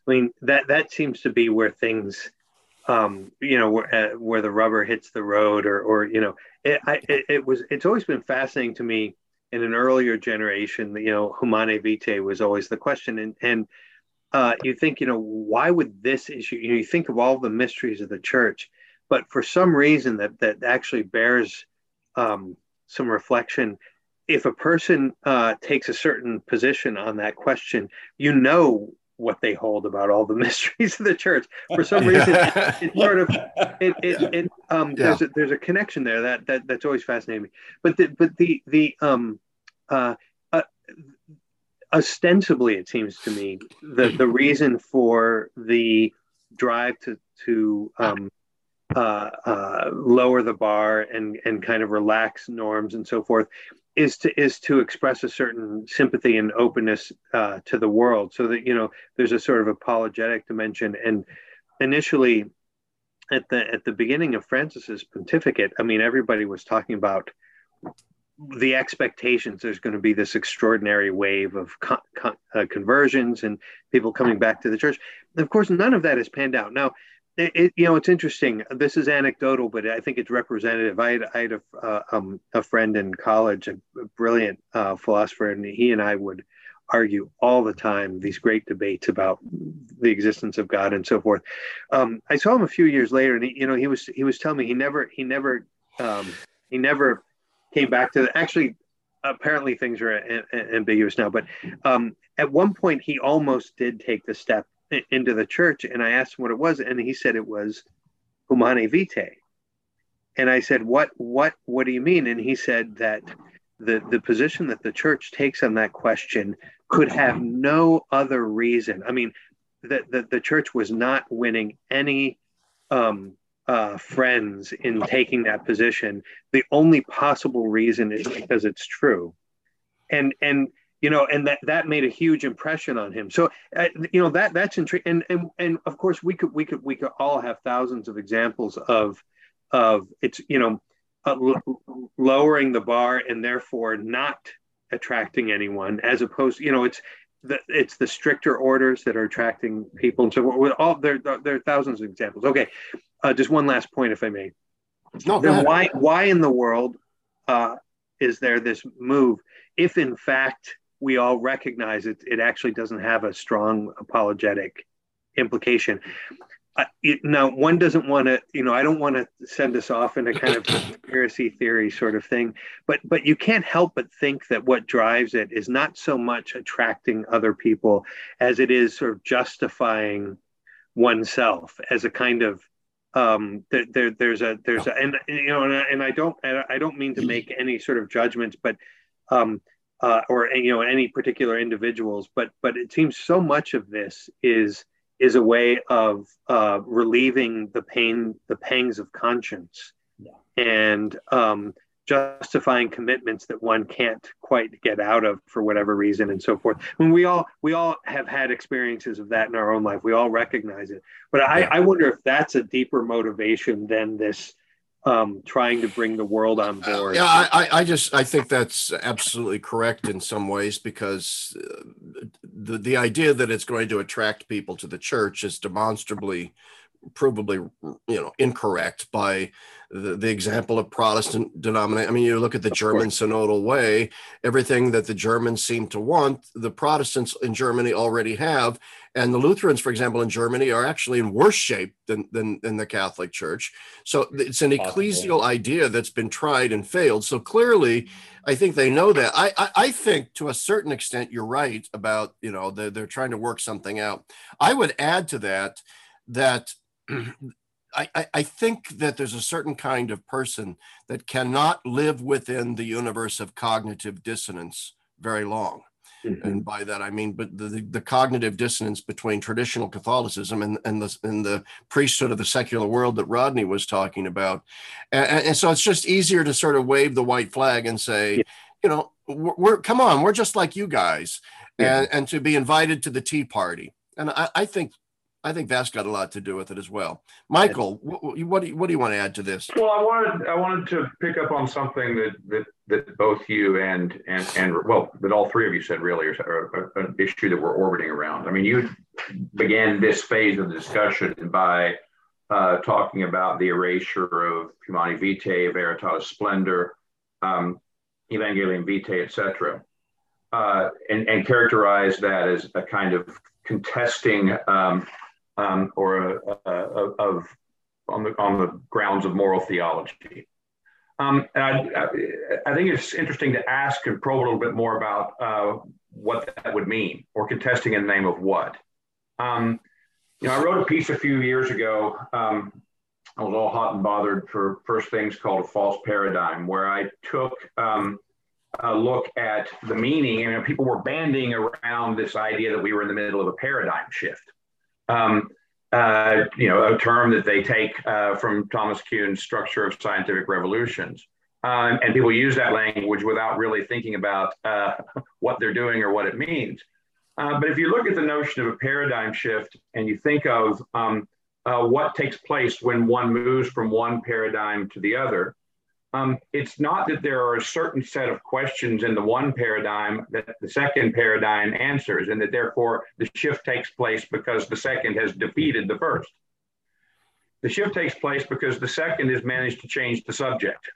I mean, that that seems to be where things, um, you know, where, uh, where the rubber hits the road, or or you know, it, I, it, it was. It's always been fascinating to me. In an earlier generation, you know, humanae vitae was always the question, and and uh, you think, you know, why would this issue? You know, you think of all the mysteries of the church, but for some reason that that actually bears um, some reflection. If a person uh, takes a certain position on that question, you know what they hold about all the mysteries of the church. For some reason, it, it, sort of it it, it um, yeah. there's a, there's a connection there that that that's always fascinating me. But the but the the um uh, uh ostensibly, it seems to me, the the reason for the drive to to um, uh, uh, lower the bar and and kind of relax norms and so forth is to is to express a certain sympathy and openness uh, to the world, so that you know there's a sort of apologetic dimension. And initially, at the at the beginning of Francis's pontificate, I mean, everybody was talking about the expectations there's going to be this extraordinary wave of con- con- uh, conversions and people coming back to the church. of course, none of that has panned out. Now, it, you know, it's interesting. This is anecdotal, but I think it's representative. I had, I had a, uh, um, a friend in college, a, a brilliant uh, philosopher, and he and I would argue all the time these great debates about the existence of God and so forth. Um, I saw him a few years later, and he, you know, he was he was telling me he never he never um, he never came back to the, actually apparently things are a, a, ambiguous now but um, at one point he almost did take the step into the church and i asked him what it was and he said it was humanae vitae. And i said what what what do you mean? And he said that the the position that the church takes on that question could have no other reason. I mean that the, the church was not winning any um, uh, friends in taking that position. The only possible reason is because it's true, and and you know, and that that made a huge impression on him. So uh, you know that that's intriguing, and and and of course we could we could we could all have thousands of examples of of it's you know uh, l- lowering the bar and therefore not attracting anyone as opposed you know it's the, it's the stricter orders that are attracting people and so with all there there are thousands of examples okay uh, just one last point, if I may. No, then why why in the world uh, is there this move if in fact we all recognize it it actually doesn't have a strong apologetic implication. Uh, it, now one doesn't want to you know i don't want to send us off in a kind of conspiracy theory sort of thing but but you can't help but think that what drives it is not so much attracting other people as it is sort of justifying oneself as a kind of um, there, there, there's a there's a and you know and I, and I don't I don't mean to make any sort of judgments, but um, uh, or you know any particular individuals, but but it seems so much of this is is a way of uh, relieving the pain the pangs of conscience, yeah. and um, justifying commitments that one can't quite get out of for whatever reason and so forth. I mean, we all we all have had experiences of that in our own life. We all recognize it. But I, I wonder if that's a deeper motivation than this um, trying to bring the world on board. Yeah, I, I just I think that's absolutely correct in some ways because uh, the the idea that it's going to attract people to the church is demonstrably provably you know incorrect by the, the example of Protestant denomination. I mean, you look at the German synodal way, everything that the Germans seem to want, the Protestants in Germany already have. And the Lutherans, for example, in Germany are actually in worse shape than, than, than the Catholic Church. So it's an ecclesial idea that's been tried and failed. So clearly, I think they know that. I, I, I think to a certain extent, you're right about, you know, they're, they're trying to work something out. I would add to that that I, I think that there's a certain kind of person that cannot live within the universe of cognitive dissonance very long. Mm-hmm. And by that I mean, but the, the, cognitive dissonance between traditional Catholicism and, and the and the priesthood of the secular world that Rodney was talking about, and, and so it's just easier to sort of wave the white flag and say, yeah. you know, we're, we're, come on, we're just like you guys, yeah. and and to be invited to the tea party. And I, I think I think that's got a lot to do with it as well. Michael, what, what, do you, what do you want to add to this? Well, I wanted I wanted to pick up on something that that, that both you and and and well, that all three of you said really, or an issue that we're orbiting around. I mean, you began this phase of the discussion by uh, talking about the erasure of Humanae Vitae, Veritatis Splendor, um, Evangelium Vitae, etc., uh, and, and characterize that as a kind of contesting um, um, or of on the on the grounds of moral theology. Um, and I, I, think it's interesting to ask and probe a little bit more about uh, what that would mean, or contesting in the name of what. Um, you know, I wrote a piece a few years ago. Um, I was all hot and bothered for first things called a false paradigm, where I took um, a look at the meaning, and people were banding around this idea that we were in the middle of a paradigm shift. Um, uh, you know, a term that they take uh, from Thomas Kuhn's structure of scientific revolutions. Um, and people use that language without really thinking about uh, what they're doing or what it means. Uh, but if you look at the notion of a paradigm shift and you think of um, uh, what takes place when one moves from one paradigm to the other, um, it's not that there are a certain set of questions in the one paradigm that the second paradigm answers, and that therefore the shift takes place because the second has defeated the first. The shift takes place because the second has managed to change the subject.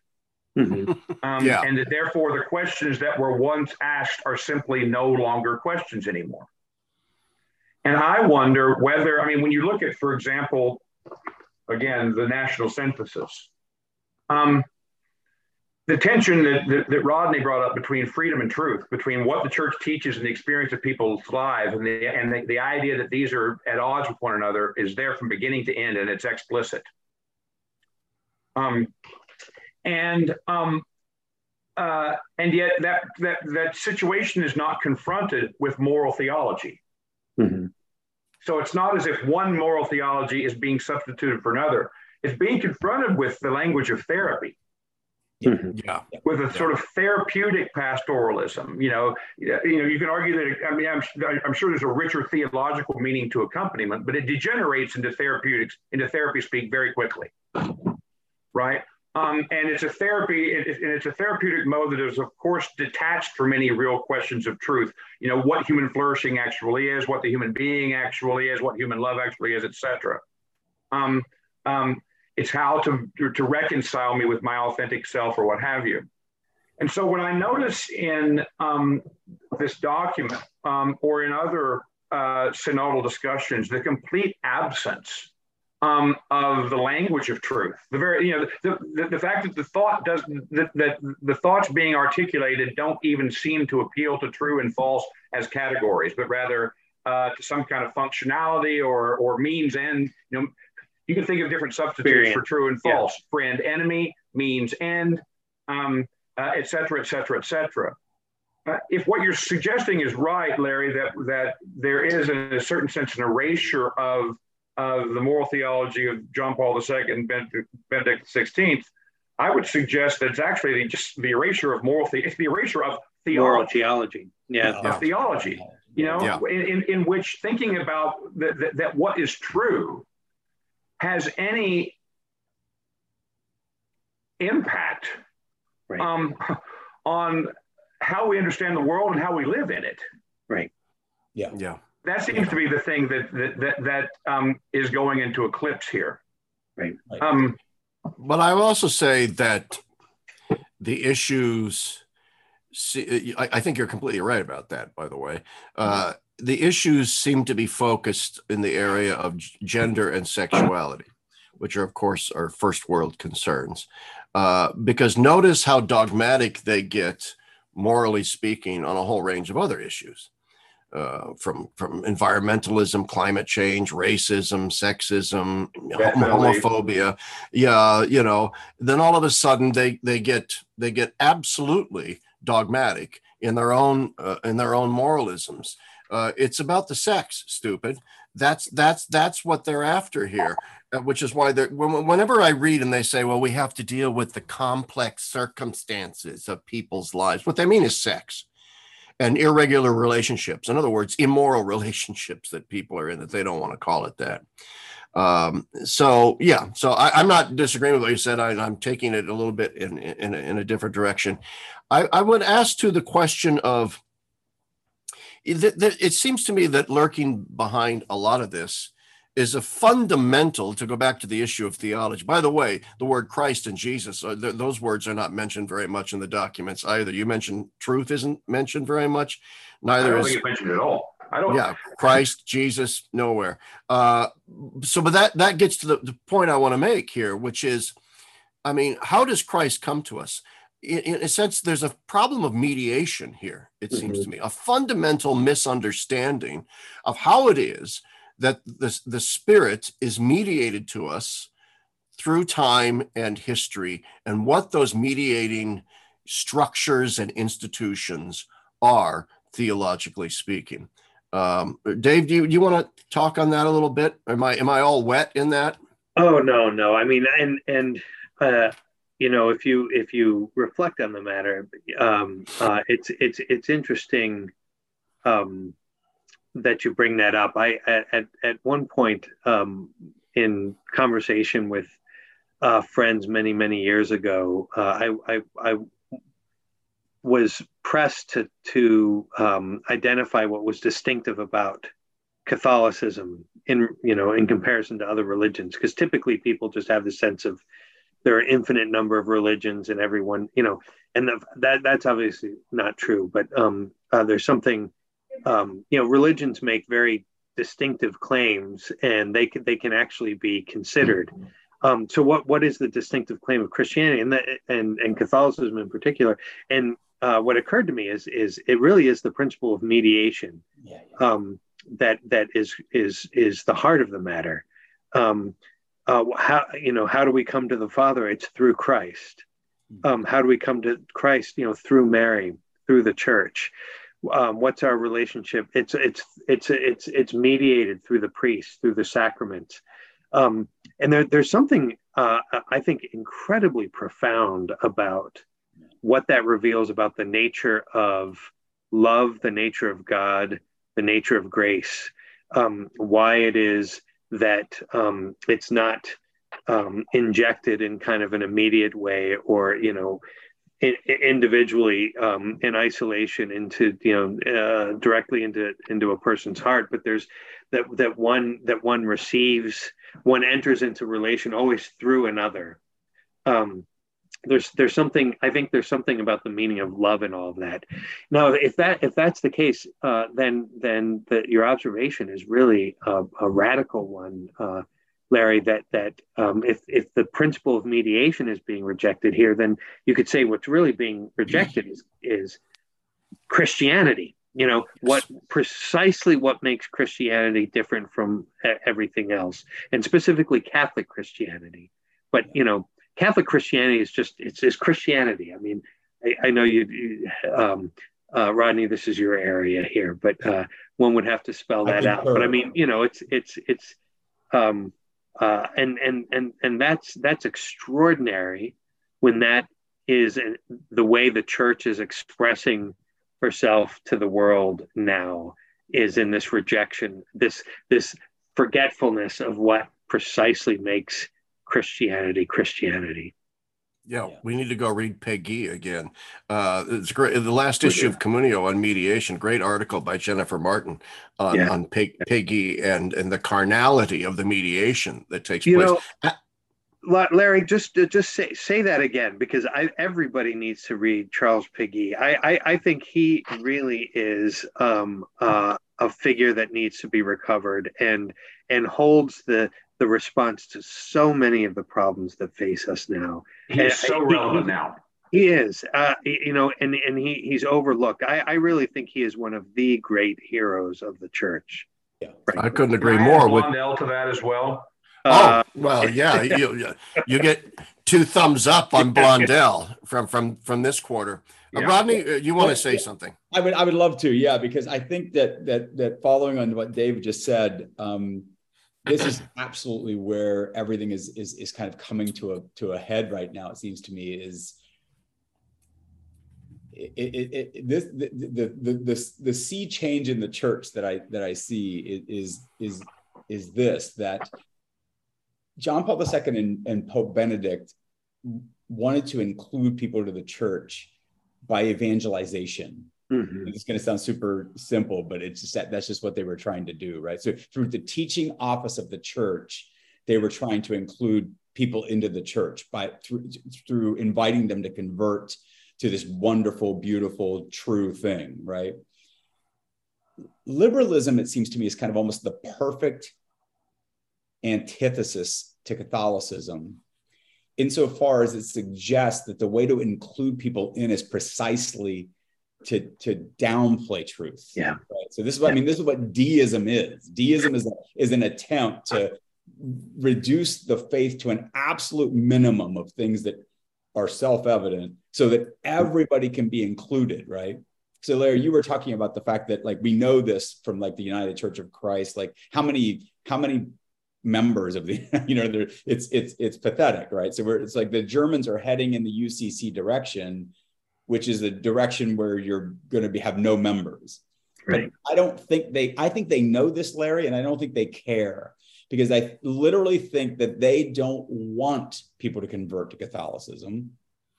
Mm-hmm. Um, yeah. And that therefore the questions that were once asked are simply no longer questions anymore. And I wonder whether, I mean, when you look at, for example, again, the national synthesis, um, the tension that, that, that, Rodney brought up between freedom and truth, between what the church teaches and the experience of people's lives, and the and the, the idea that these are at odds with one another is there from beginning to end, and it's explicit. Um, and um, uh, and yet that that that situation is not confronted with moral theology. Mm-hmm. So it's not as if one moral theology is being substituted for another. It's being confronted with the language of therapy Mm-hmm. Yeah. With a sort of therapeutic pastoralism, you know, you know, you can argue that. I mean, I'm, I'm sure there's a richer theological meaning to accompaniment, but it degenerates into therapeutics, into therapy speak very quickly, right? Um, and it's a therapy, it, and it's a therapeutic mode that is, of course, detached from any real questions of truth. You know, what human flourishing actually is, what the human being actually is, what human love actually is, etc. Um, um, it's how to, to reconcile me with my authentic self or what have you. And so when I notice in um, this document um, or in other uh, synodal discussions the complete absence um, of the language of truth, the very you know the, the, the fact that the thought doesn't that, that the thoughts being articulated don't even seem to appeal to true and false as categories, but rather uh, to some kind of functionality or or means and you know you can think of different substitutes Experience. for true and false. Yeah. Friend, enemy, means end, um, uh, et cetera, et cetera, et cetera. Uh, if what you're suggesting is right, Larry, that that there is, in a certain sense, an erasure of of the moral theology of John Paul II and Benedict XVI, I would suggest that it's actually just the erasure of moral the- it's the erasure of theology. Moral theology, yeah, of theology. You know, yeah. in, in, in which thinking about that, that what is true has any impact right. um, on how we understand the world and how we live in it. Right. Yeah. Yeah. that seems to be the thing that that that, that um, is going into eclipse here. Right. Um, but I will also say that the issues. See, I, I think you're completely right about that. By the way, uh, the issues seem to be focused in the area of gender and sexuality, which are, of course, our first world concerns. Uh, because notice how dogmatic they get, morally speaking, on a whole range of other issues. Uh, from from environmentalism, climate change, racism, sexism, Definitely. homophobia, yeah, you know. Then all of a sudden they they get they get absolutely dogmatic in their own uh, in their own moralisms. Uh, it's about the sex, stupid. That's that's that's what they're after here, uh, which is why they're. Whenever I read and they say, "Well, we have to deal with the complex circumstances of people's lives," what they mean is sex and irregular relationships. In other words, immoral relationships that people are in that they don't want to call it that. Um, so yeah, so I, am not disagreeing with what you said. I, am taking it a little bit in in, in a different direction. I, I would ask to the question of it seems to me that lurking behind a lot of this is a fundamental to go back to the issue of theology. By the way, the word Christ and Jesus, uh, those words are not mentioned very much in the documents either. You mentioned truth isn't mentioned very much. Neither is mentioned at all. I don't. Yeah, Christ, Jesus, nowhere. Uh, so, but that that gets to the, the point I want to make here, which is, I mean, how does Christ come to us? In, in a sense, there's a problem of mediation here, it seems mm-hmm. to me, a fundamental misunderstanding of how it is that the, the spirit is mediated to us through time and history and what those mediating structures and institutions are theologically speaking. Um, dave do you, you want to talk on that a little bit? Am i am i all wet in that? Oh no no. I mean and and uh, you know, if you if you reflect on the matter, um, uh, it's it's it's interesting um, that you bring that up. I at at one point um, in conversation with uh, friends many many years ago, uh, I, I, I was pressed to to um, identify what was distinctive about Catholicism in you know in comparison to other religions, because typically people just have the sense of there are infinite number of religions and everyone you know and the, that that's obviously not true but um, uh, there's something um, you know religions make very distinctive claims and they can they can actually be considered. Um, so what what is the distinctive claim of christianity and that and and catholicism in particular? And uh, what occurred to me is is it really is the principle of mediation yeah, yeah. Um, that that is is is the heart of the matter. Um, uh, how you know how do we come to the father? It's through christ. Hmm. um, how do we come to christ you know through mary through the church? Um, what's our relationship? It's it's it's it's it's mediated through the priest through the sacraments. Um, and there, there's something uh, i think incredibly profound about what that reveals about the nature of love the nature of god the nature of grace um, why it is that um, it's not um, injected in kind of an immediate way or you know in, individually um, in isolation into you know uh, directly into into a person's heart. But there's that that one that one receives one enters into relation always through another. Um, there's there's something I think there's something about the meaning of love and all of that. Now, if that if that's the case, uh, then then the, your observation is really a, a radical one, uh, Larry. That that um, if if the principle of mediation is being rejected here, then you could say what's really being rejected is is Christianity. You know what precisely what makes Christianity different from everything else, and specifically Catholic Christianity. But you know Catholic Christianity is just it's, it's Christianity. I mean, I, I know you, you um, uh, Rodney, this is your area here, but uh, one would have to spell that out. But I mean, you know, it's it's it's um, uh, and and and and that's that's extraordinary when that is the way the church is expressing herself to the world now is in this rejection, this this forgetfulness of what precisely makes Christianity, Christianity. Yeah, Yeah. we need to go read Péguy again. Uh, it's great. The last issue of Communio on mediation, great article by Jennifer Martin on, Yeah. on Pe- Péguy and, and the carnality of the mediation that takes You place. know. Larry, just uh, just say say that again because I everybody needs to read Charles Péguy. I I, I think he really is um, uh, a figure that needs to be recovered and and holds the the response to so many of the problems that face us now. He's so He- relevant now. He is, uh, you know, and and he he's overlooked. I I really think he is one of the great heroes of the church. Yeah. I couldn't agree I more with. Blondel to that as well. Uh, Oh well, yeah, you you- you get two thumbs up on Blondel from from from this quarter. Uh, Rodney, uh, you want to say something? I would I would love to, yeah, because I think that that that following on what Dave just said, um, this is absolutely where everything is is is kind of coming to a to a head right now. It seems to me is it, it, it, this the, the the the the sea change in the church that I that I see is is is this that John Paul II and, and Pope Benedict wanted to include people to the church by evangelization mhm. it's going to sound super simple, but it's just that that's just what they were trying to do, right? So through the teaching office of the church, they were trying to include people into the church by through through inviting them to convert to this wonderful, beautiful, true thing, right? Liberalism, it seems to me, is kind of almost the perfect antithesis to Catholicism insofar as it suggests that the way to include people in is precisely to to downplay truth. Yeah. Right? So this is what I mean. This is what deism is. Deism is a, is an attempt to reduce the faith to an absolute minimum of things that are self-evident, so that everybody can be included. Right. So Larry, you were talking about the fact that like we know this from like the United Church of Christ. Like how many how many members of the you know there it's it's it's pathetic right so we're it's like the germans are heading in the ucc direction which is a direction where you're going to be have no members Right. but i don't think they i think they know this larry and i don't think they care because i literally think that they don't want people to convert to catholicism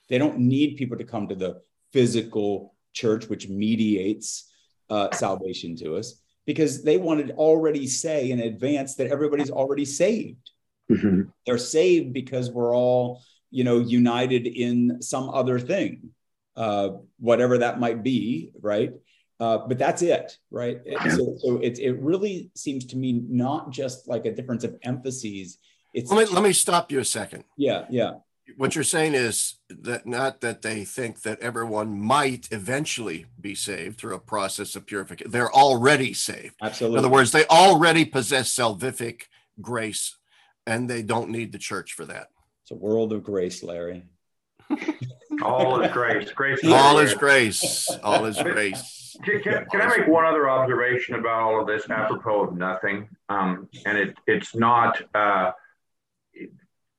they don't need people to come to the physical church which mediates uh, salvation to us because they wanted to already say in advance that everybody's already saved. Mhm. They're saved because we're all, you know, united in some other thing, uh, whatever that might be, right? Uh, but that's it, right? So, so it, it really seems to me not just like a difference of emphases. It's Let me let me stop you a second. yeah, yeah, What you're saying is that not that they think that everyone might eventually be saved through a process of purification. They're already saved. Absolutely. In other words, they already possess salvific grace, and they don't need the church for that. it's a world of grace, Larry. All is grace. Grace. All is grace. All is grace. Can, can, can I make one other observation about all of this apropos of nothing? Um, and it, it's not uh,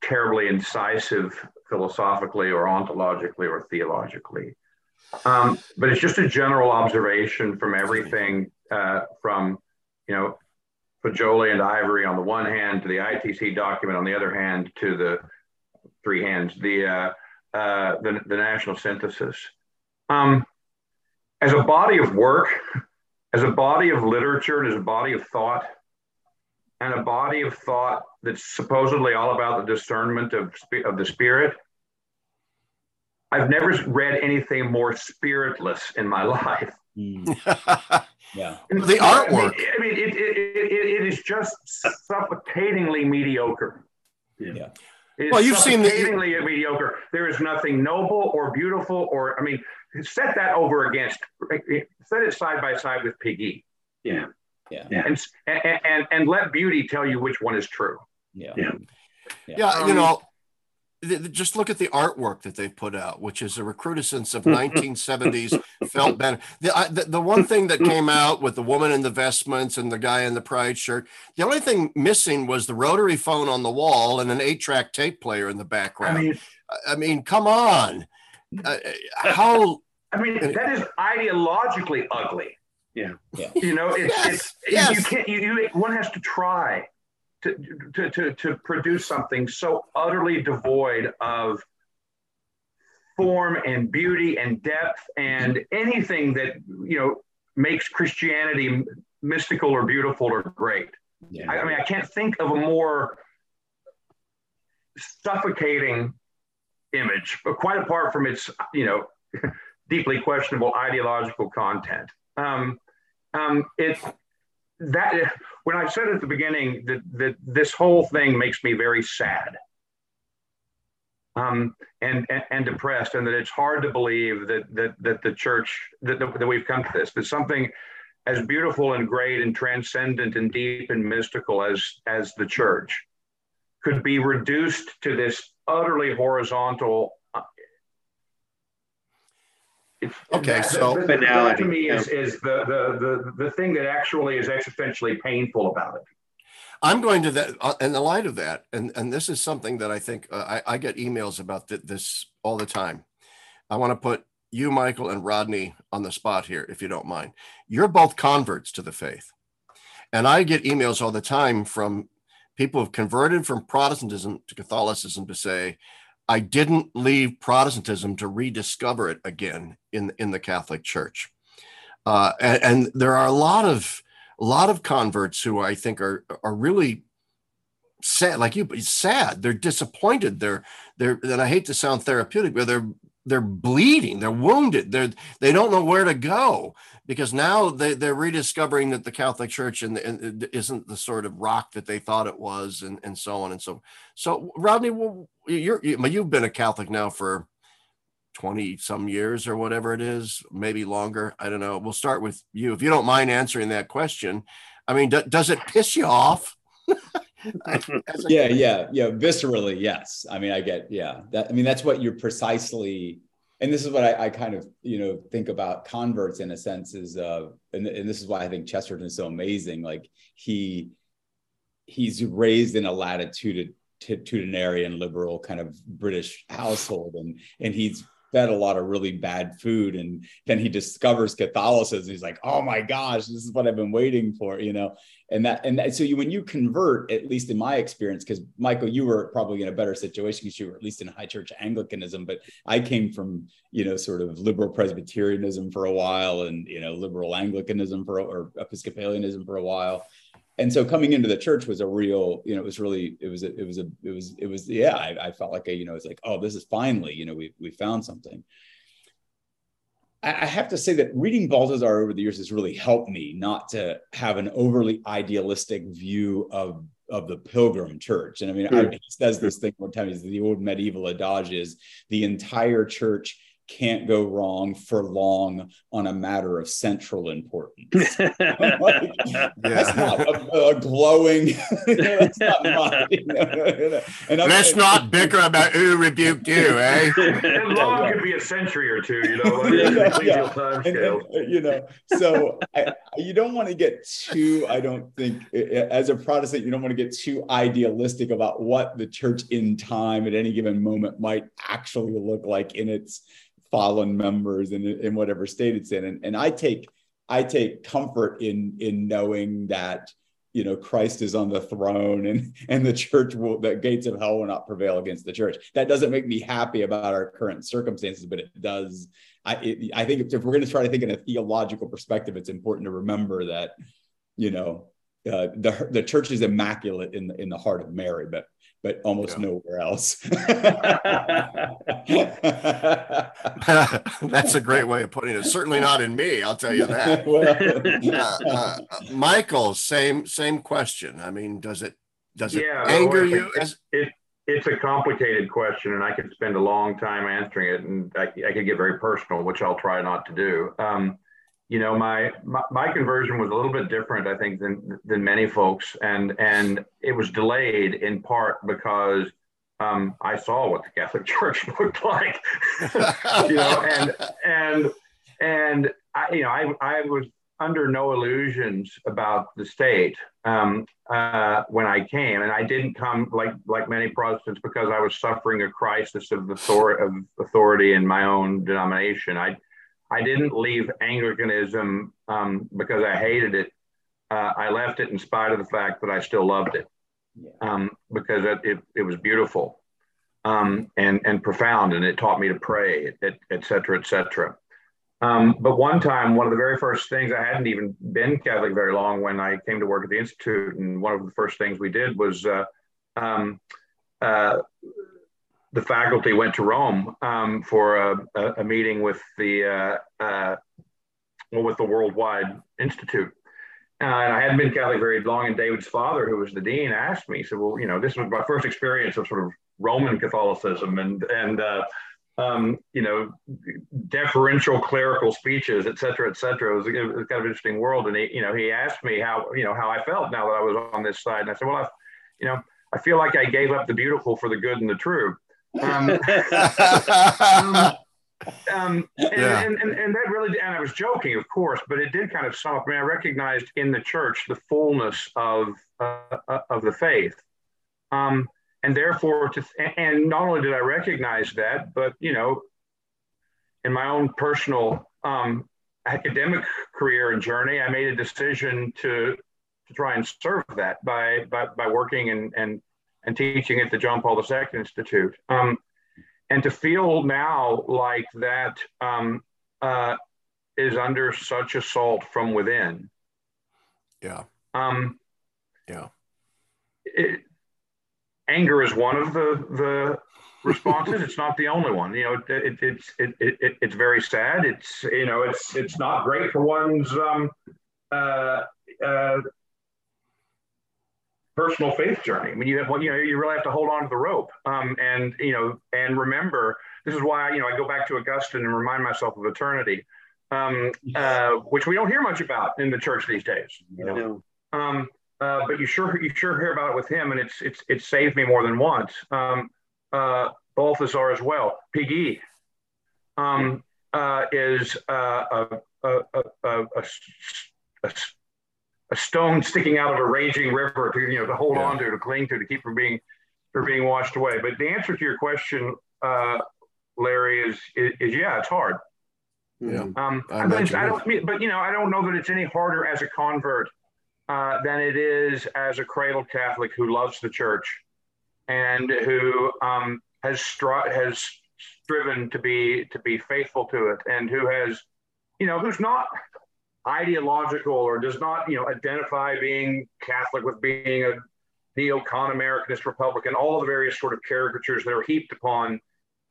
terribly incisive philosophically or ontologically or theologically. Um, but it's just a general observation from everything uh, from, you know, Faggioli and Ivereigh on the one hand to the ITC document on the other hand to the three hands, the, uh, uh, the, the national synthesis. Um, as a body of work, as a body of literature, and as a body of thought, and a body of thought that's supposedly all about the discernment of, of the spirit, I've never read anything more spiritless in my life. Hmm, yeah, The artwork. I mean, I mean it, it, it, it is just suffocatingly mediocre. Yeah. It is Well, you've seen the- suffocatingly mediocre. There is nothing noble or beautiful or, I mean, set that over against, set it side by side with Péguy Yeah. yeah, Yeah. and, and, and, and let beauty tell you which one is true. yeah, Yeah. Yeah, you Um, know, th- th- just look at the artwork that they've put out, which is a recrudescence of 1970s felt banner. The, I, the the one thing that came out with the woman in the vestments and the guy in the pride shirt, the only thing missing was the rotary phone on the wall and an eight-track tape player in the I background. mean, I, I mean, come on, uh, how? I mean, that is ideologically ugly. Yeah. Yeah. You know, it's, Yes, it's yes. you can't. You, you one has to try to, to to to produce something so utterly devoid of form and beauty and depth and anything that you know makes Christianity mystical or beautiful or great. Yeah. I, I mean, I can't think of a more suffocating image, but quite apart from its, you know, deeply questionable ideological content. Um, um, it that when I said at the beginning that, that this whole thing makes me very sad um, and, and, and depressed, and that it's hard to believe that that that the church that, that we've come to this that something as beautiful and great and transcendent and deep and mystical as as the church could be reduced to this utterly horizontal okay that, so that, that to me is, is the, the the the thing that actually is existentially painful about it I'm going to that uh, in the light of that, and and this is something that I think uh, I, I get emails about th- this all the time. I want to put you, Michael, and Rodney on the spot here, if you don't mind. You're both converts to the faith, and I get emails all the time from people who've converted from Protestantism to Catholicism to say, I didn't leave Protestantism to rediscover it again in in the Catholic Church, uh, and, and there are a lot of a lot of converts who I think are are really sad, like you, sad. They're disappointed. They're they're and I hate to sound therapeutic, but they're they're bleeding. They're wounded. They're they don't know where to go because now they they're rediscovering that the Catholic Church and, and isn't the sort of rock that they thought it was, and and so on and so. So Rodney, well, you're you've been a Catholic now for 20 some years or whatever it is, maybe longer. I don't know. We'll start with you. If you don't mind answering that question, I mean, d- does it piss you off? yeah, yeah, yeah. Viscerally, yes. I mean, I get, yeah. That I mean, that's what you're precisely, and this is what I, I kind of, you know, think about converts in a sense is, uh, and, and this is why I think Chesterton is so amazing. Like he, he's raised in a latitudinarian liberal kind of British household, and and he's fed a lot of really bad food and then he discovers catholicism. He's like oh my gosh this is what i've been waiting for you know? And that and that, so you when you convert at least in my experience because michael you were probably in a better situation because you were at least in high church anglicanism but i came from you know sort of liberal presbyterianism for a while and you know liberal anglicanism for or episcopalianism for a while and so coming into the church was a real you know it was really it was a, it was a it was it was yeah I, I felt like a, you know it's like oh this is finally you know we we found something. I, I have to say that reading Balthasar over the years has really helped me not to have an overly idealistic view of of the pilgrim church. And I mean, I, he says this thing one time, is the old medieval adage is the entire church can't go wrong for long on a matter of central importance. like, yeah. That's not a, a glowing. that's not mine. and Let's not bicker about who rebuked you, eh? and long could be a century or two, you know. yeah, yeah. And, and, you know, so I, you don't want to get too. I don't think, as a Protestant, you don't want to get too idealistic about what the church in time at any given moment might actually look like in its fallen members in, in whatever state it's in. And, and I take I take comfort in in knowing that you know Christ is on the throne and and the church will the gates of hell will not prevail against the church. That doesn't make me happy about our current circumstances, but it does. I it, I think if, if we're going to try to think in a theological perspective, it's important to remember that you know uh, the the church is immaculate in the in the heart of Mary, but but almost yeah. nowhere else. That's a great way of putting it. Certainly not in me, I'll tell you that. uh, uh, Michael, same same question. I mean, does it does it yeah, anger you? As- it, it's a complicated question, and I could spend a long time answering it, and I, I could get very personal, which I'll try not to do. Um, you know, my, my, my conversion was a little bit different, I think, than than many folks, and and it was delayed in part because um, I saw what the Catholic Church looked like, you know, and and and I, you know, I I was under no illusions about the state um, uh, when I came, and I didn't come like like many Protestants because I was suffering a crisis of authority of authority in my own denomination. I I didn't leave Anglicanism um, because I hated it. Uh, I left it in spite of the fact that I still loved it um, because it, it, it, was beautiful. um, and and profound, and it taught me to pray, et, et cetera, et cetera. Um, but one time, one of the very first things I hadn't even been Catholic very long when I came to work at the institute, and one of the first things we did was uh, um, uh, the faculty went to Rome um, for a, a, meeting with the uh, uh, well, with the Worldwide Institute. Uh, and I hadn't been Catholic very long, and David's father, who was the dean, asked me, he said, "Well, you know, this was my first experience of sort of Roman Catholicism, and and uh, um, you know, deferential clerical speeches, et cetera, et cetera. It was, it was kind of interesting world. And he, you know, he asked me how, you know, how I felt now that I was on this side. And I said, well, I, you know, I feel like I gave up the beautiful for the good and the true. Um, um, um, and, yeah. and, and, and, that really, and I was joking, of course, but it did kind of sum up. I mean, I recognized in the church the fullness of uh, of the faith, um, and therefore, to and not only did I recognize that, but you know, in my own personal um, academic career and journey, I made a decision to to try and serve that by by, by working and and and teaching at the John Paul II Institute. Um, and to feel now like that um, uh, is under such assault from within. Yeah. Um, yeah. It, anger is one of the the responses. it's not the only one. You know, it, it, it's it, it, it's very sad. It's you know, it's it's not great for one's um, uh, uh, personal faith journey. I mean, you have you know you really have to hold on to the rope, um, and you know, and remember this is why you know I go back to Augustine and remind myself of eternity, um, uh, which we don't hear much about in the church these days. You know, um, uh, but you sure you sure hear about it with him, and it's it's it saved me more than once. Um, uh, Balthasar as well. Péguy um, uh, is uh, a, a, a, a a stone sticking out of a raging river to you know to hold yeah. on to, to cling to, to keep from being from being washed away. But the answer to your question, uh, Larry, is, is, is yeah, it's hard. Yeah, um, I, I, I don't, but you know, I don't know that it's any harder as a convert uh, than it is as a cradle Catholic who loves the church and who um, has stri- has striven to be to be faithful to it and who has, you know, who's not ideological or does not, you know, identify being Catholic with being a neo-con Americanist Republican, all the various sort of caricatures that are heaped upon,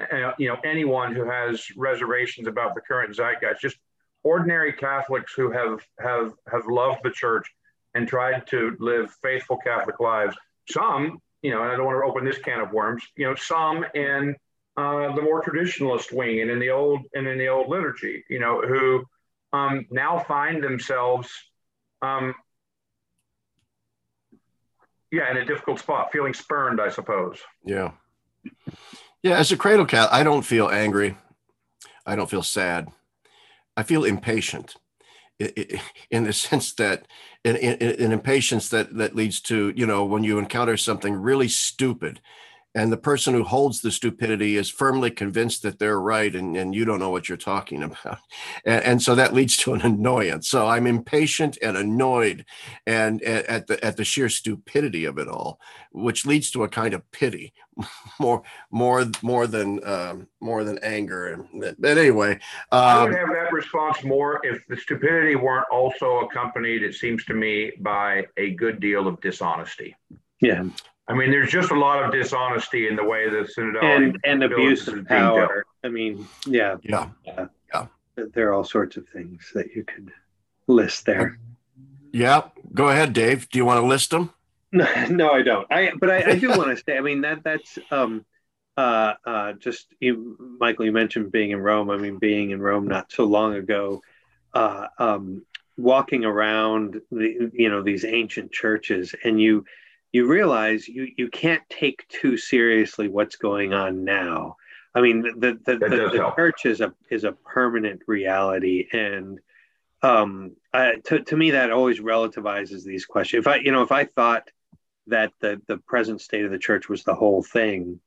uh, you know, anyone who has reservations about the current zeitgeist. Just ordinary Catholics who have have have loved the church and tried to live faithful Catholic lives. Some, you know, and I don't want to open this can of worms. You know, some in uh, the more traditionalist wing and in the old and in the old liturgy, you know, who um, now find themselves, um, yeah, in a difficult spot, feeling spurned, I suppose. Yeah. Yeah. As a cradle cat, I don't feel angry. I don't feel sad. I feel impatient in the sense that an, an impatience that that leads to you know when you encounter something really stupid and the person who holds the stupidity is firmly convinced that they're right and, and you don't know what you're talking about. And, and so that leads to an annoyance. So i'm impatient and annoyed and at the at the sheer stupidity of it all which leads to a kind of pity more more more than um, more than anger. But anyway um, i would have that response more if the stupidity weren't also accompanied it seems to me by a good deal of dishonesty. Yeah I mean, there's just a lot of dishonesty in the way the synodality and, and abuse of power. I mean, yeah, yeah, yeah, yeah. There are all sorts of things that you could list there. Yeah, go ahead, Dave. Do you want to list them? No, no, I don't. I but I, I do want to say. I mean that that's um, uh, uh, just you, Michael. You mentioned being in Rome. I mean, being in Rome not so long ago. Uh, um, walking around the you know these ancient churches and you you realize you you can't take too seriously what's going on now. I mean, the the, the, the church is a is a permanent reality, and um, I, to to me that always relativizes these questions. If I you know if I thought that the the present state of the church was the whole thing,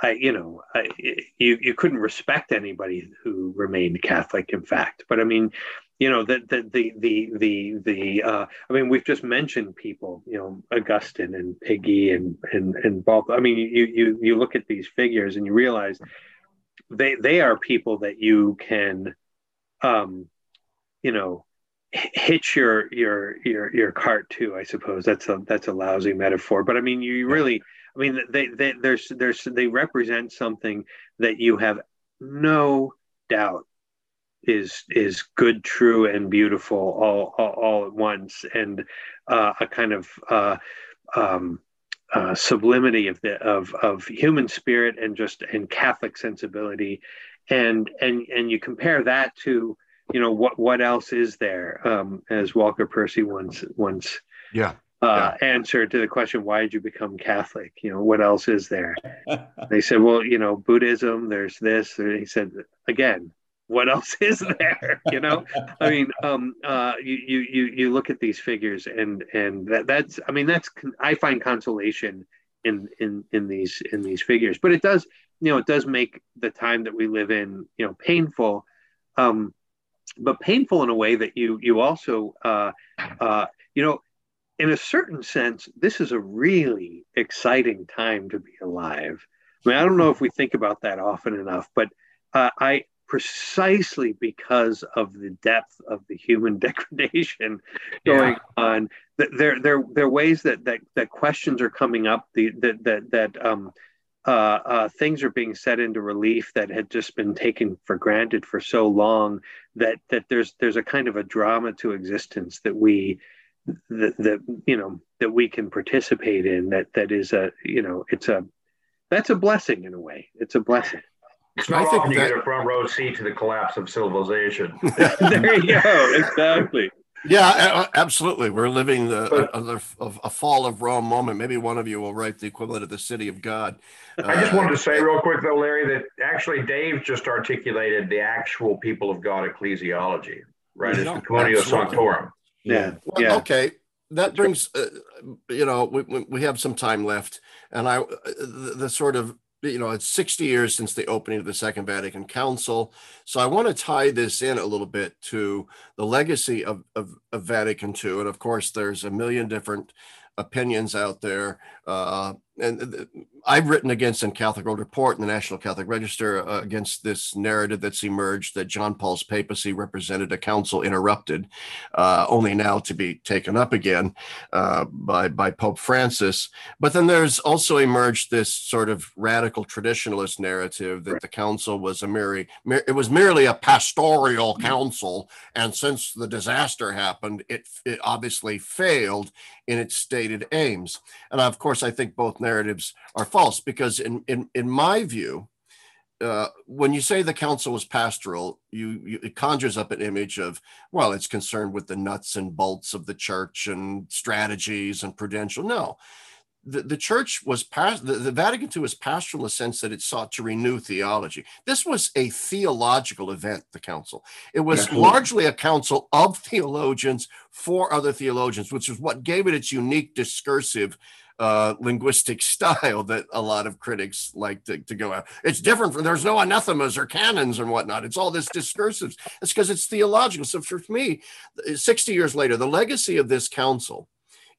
I you know I, you you couldn't respect anybody who remained Catholic. In fact, but I mean, you know that the the the the, the uh, I mean we've just mentioned people you know Augustine and Péguy and and and both I mean you you you look at these figures and you realize they they are people that you can um you know hitch your your your your cart to I suppose. That's a that's a lousy metaphor but I mean you really I mean they they there's there's they represent something that you have no doubt is is good, true, and beautiful all all, all at once, and uh, a kind of uh, um, uh, sublimity of the of of human spirit and just and Catholic sensibility, and and and you compare that to you know what what else is there um, as Walker Percy once once yeah uh, yeah. answer to the question, why did you become Catholic? You know, what else is there? they said, well, you know, Buddhism, there's this. And he said, again, what else is there? You know, I mean, um, uh, you, you, you, look at these figures and, and that, that's, I mean, that's, I find consolation in, in, in these, in these figures, but it does, you know, it does make the time that we live in, you know, painful, um, but painful in a way that you, you also, uh, uh, you know, in a certain sense, this is a really exciting time to be alive. I mean, I don't know if we think about that often enough, but uh, I precisely because of the depth of the human degradation going yeah. on, there, there, there are ways that, that that questions are coming up, the, that that that um, uh, uh, things are being set into relief that had just been taken for granted for so long that that there's there's a kind of a drama to existence that we that, that you know that we can participate in that that is a you know it's a that's a blessing in a way. It's a blessing it's not I think often you that, get a front row seat to the collapse of civilization. There you go exactly. Yeah absolutely. We're living the, a, a, a, fall of rome moment. Maybe one of you will write the equivalent of the city of god. I just wanted to say real quick though larry that actually dave just articulated the actual people of god ecclesiology right? It's the communio sanctorum. Yeah. Well, yeah. Okay. That brings, uh, you know, we, we have some time left, and I, uh, the, the sort of, you know, it's 60 years since the opening of the Second Vatican Council. So I want to tie this in a little bit to the legacy of, of, of Vatican II. And of course, there's a million different opinions out there. Uh, and I've written against in Catholic World Report and the National Catholic Register uh, against this narrative that's emerged that John Paul's papacy represented a council interrupted, uh, only now to be taken up again uh, by by Pope Francis. But then there's also emerged this sort of radical traditionalist narrative that the council was a merely it was merely a pastoral council, and since the disaster happened, it it obviously failed in its stated aims. And of course, I think both narratives are false because, in in in my view, uh, when you say the council was pastoral, you, you, it conjures up an image of well, it's concerned with the nuts and bolts of the church and strategies and prudential. No, the, the church was past the, the, Vatican II was pastoral in the sense that it sought to renew theology. This was a theological event, the council. It was Absolutely. largely a council of theologians for other theologians, which is what gave it its unique discursive uh, linguistic style that a lot of critics like to, to go out. It's different from there's no anathemas or canons and whatnot. It's all this discursive. It's because it's theological. So for me, 60 years later, the legacy of this council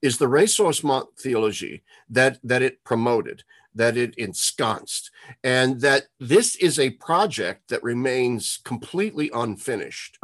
is the ressourcement theology that that it promoted, that it ensconced, and that this is a project that remains completely unfinished.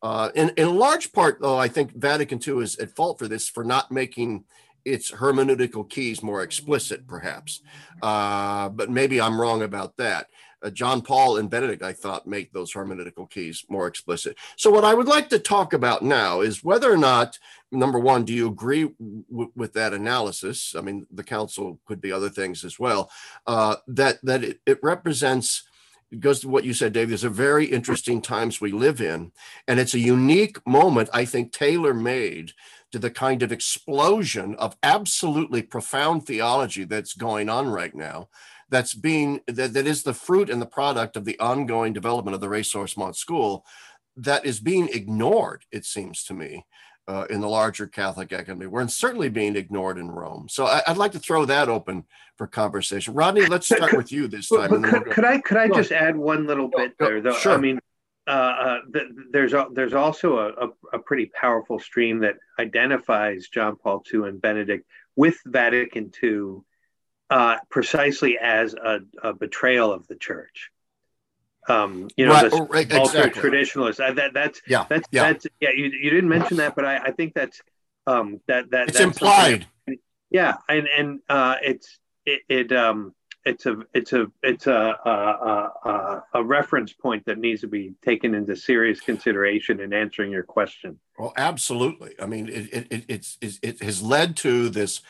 Uh, in, in large part, though, I think Vatican II is at fault for this for not making its hermeneutical keys more explicit, perhaps. Uh, but maybe I'm wrong about that. Uh, John Paul and Benedict, I thought, make those hermeneutical keys more explicit. So, what I would like to talk about now is whether or not, number one, do you agree w- with that analysis? I mean, the council could be other things as well. Uh, that that it, it represents it goes to what you said, Dave. There's a very interesting times we live in, and it's a unique moment. I think tailor made to the kind of explosion of absolutely profound theology that's going on right now that's being that, that is the fruit and the product of the ongoing development of the ressourcement school that is being ignored it seems to me uh, in the larger catholic academy. We're certainly being ignored in rome. So I, would like to throw that open for conversation. Rodney let's start with you this time could, could, i could i just add one little bit there though? Sure. i mean uh, uh, th- there's a, there's also a, a, a, pretty powerful stream that identifies John Paul II and Benedict with Vatican II uh, precisely as a, a, betrayal of the church. Um, you know, right, this right, ultra traditionalist. Uh, that, that's yeah, that's yeah. that's yeah. You, you didn't mention that, but I, I think that's um, that that it's implied. Yeah, and and uh, it's it, it um it's a it's a it's a a, a a, reference point that needs to be taken into serious consideration in answering your question. Well, absolutely. I mean, it it, it's, it has led to this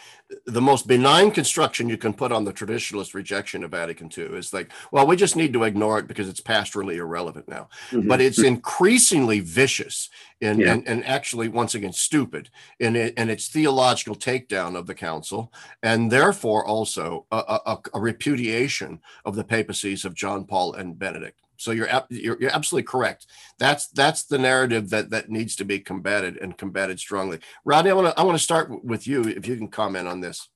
the most benign construction you can put on the traditionalist rejection of Vatican II is like, well, we just need to ignore it because it's pastorally irrelevant now. Mm-hmm. But it's increasingly vicious and, yeah. and, and actually, once again, stupid in, it, in its theological takedown of the council, and therefore also a, a, a repudiation of the papacies of John Paul and Benedict. So you're, you're you're absolutely correct. That's that's the narrative that that needs to be combated and combated strongly. Rodney, I want to I want to start with you if you can comment on this.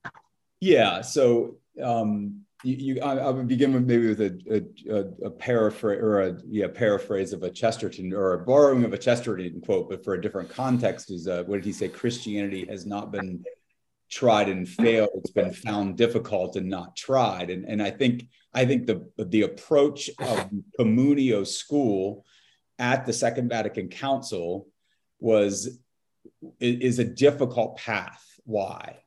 Yeah. So um, you, you I, I, would begin with maybe with a, a, a paraphrase or a yeah paraphrase of a Chesterton or a borrowing of a Chesterton quote, but for a different context. Is uh, what did he say? Christianity has not been tried and failed. It's been found difficult and not tried. And and I think I think the the approach of Communio school at the Second Vatican Council was is a difficult path. Why?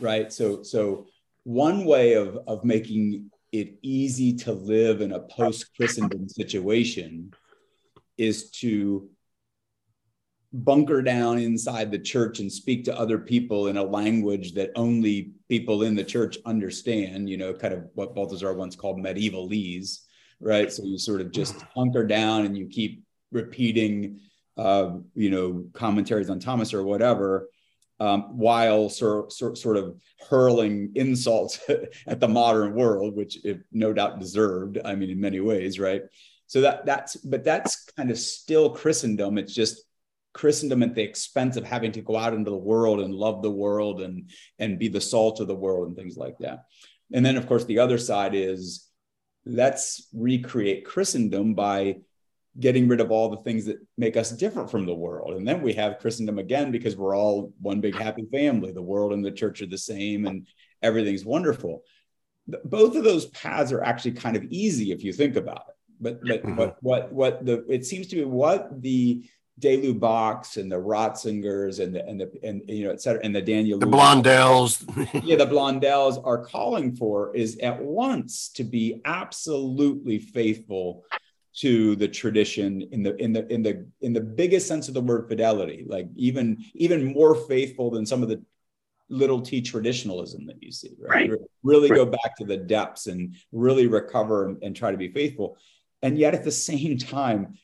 Right. So so one way of of making it easy to live in a post Christendom situation is to bunker down inside the church and speak to other people in a language that only people in the church understand, you know, kind of what Balthasar once called medievalese, right? So you sort of just hunker down and you keep repeating, uh, you know, commentaries on Thomas or whatever. Um, while sort, sort, sort of hurling insults at the modern world, which it no doubt deserved. I mean, in many ways, right? So that that's but that's kind of still Christendom. It's just Christendom at the expense of having to go out into the world and love the world and and be the salt of the world and things like that. And then of course the other side is let's recreate Christendom by getting rid of all the things that make us different from the world. And then we have Christendom again because we're all one big happy family. The world and the church are the same and everything's wonderful. Both of those paths are actually kind of easy if you think about it. But but mm-hmm. what what what the it seems to be what the de Lubacs and the Ratzingers and the and the and you know et cetera and the Daniel the Blondels yeah the Blondels are calling for is at once to be absolutely faithful to the tradition in the in the in the in the biggest sense of the word fidelity like even even more faithful than some of the little t traditionalism that you see right, right. really right. go back to the depths and really recover and, and try to be faithful and yet at the same time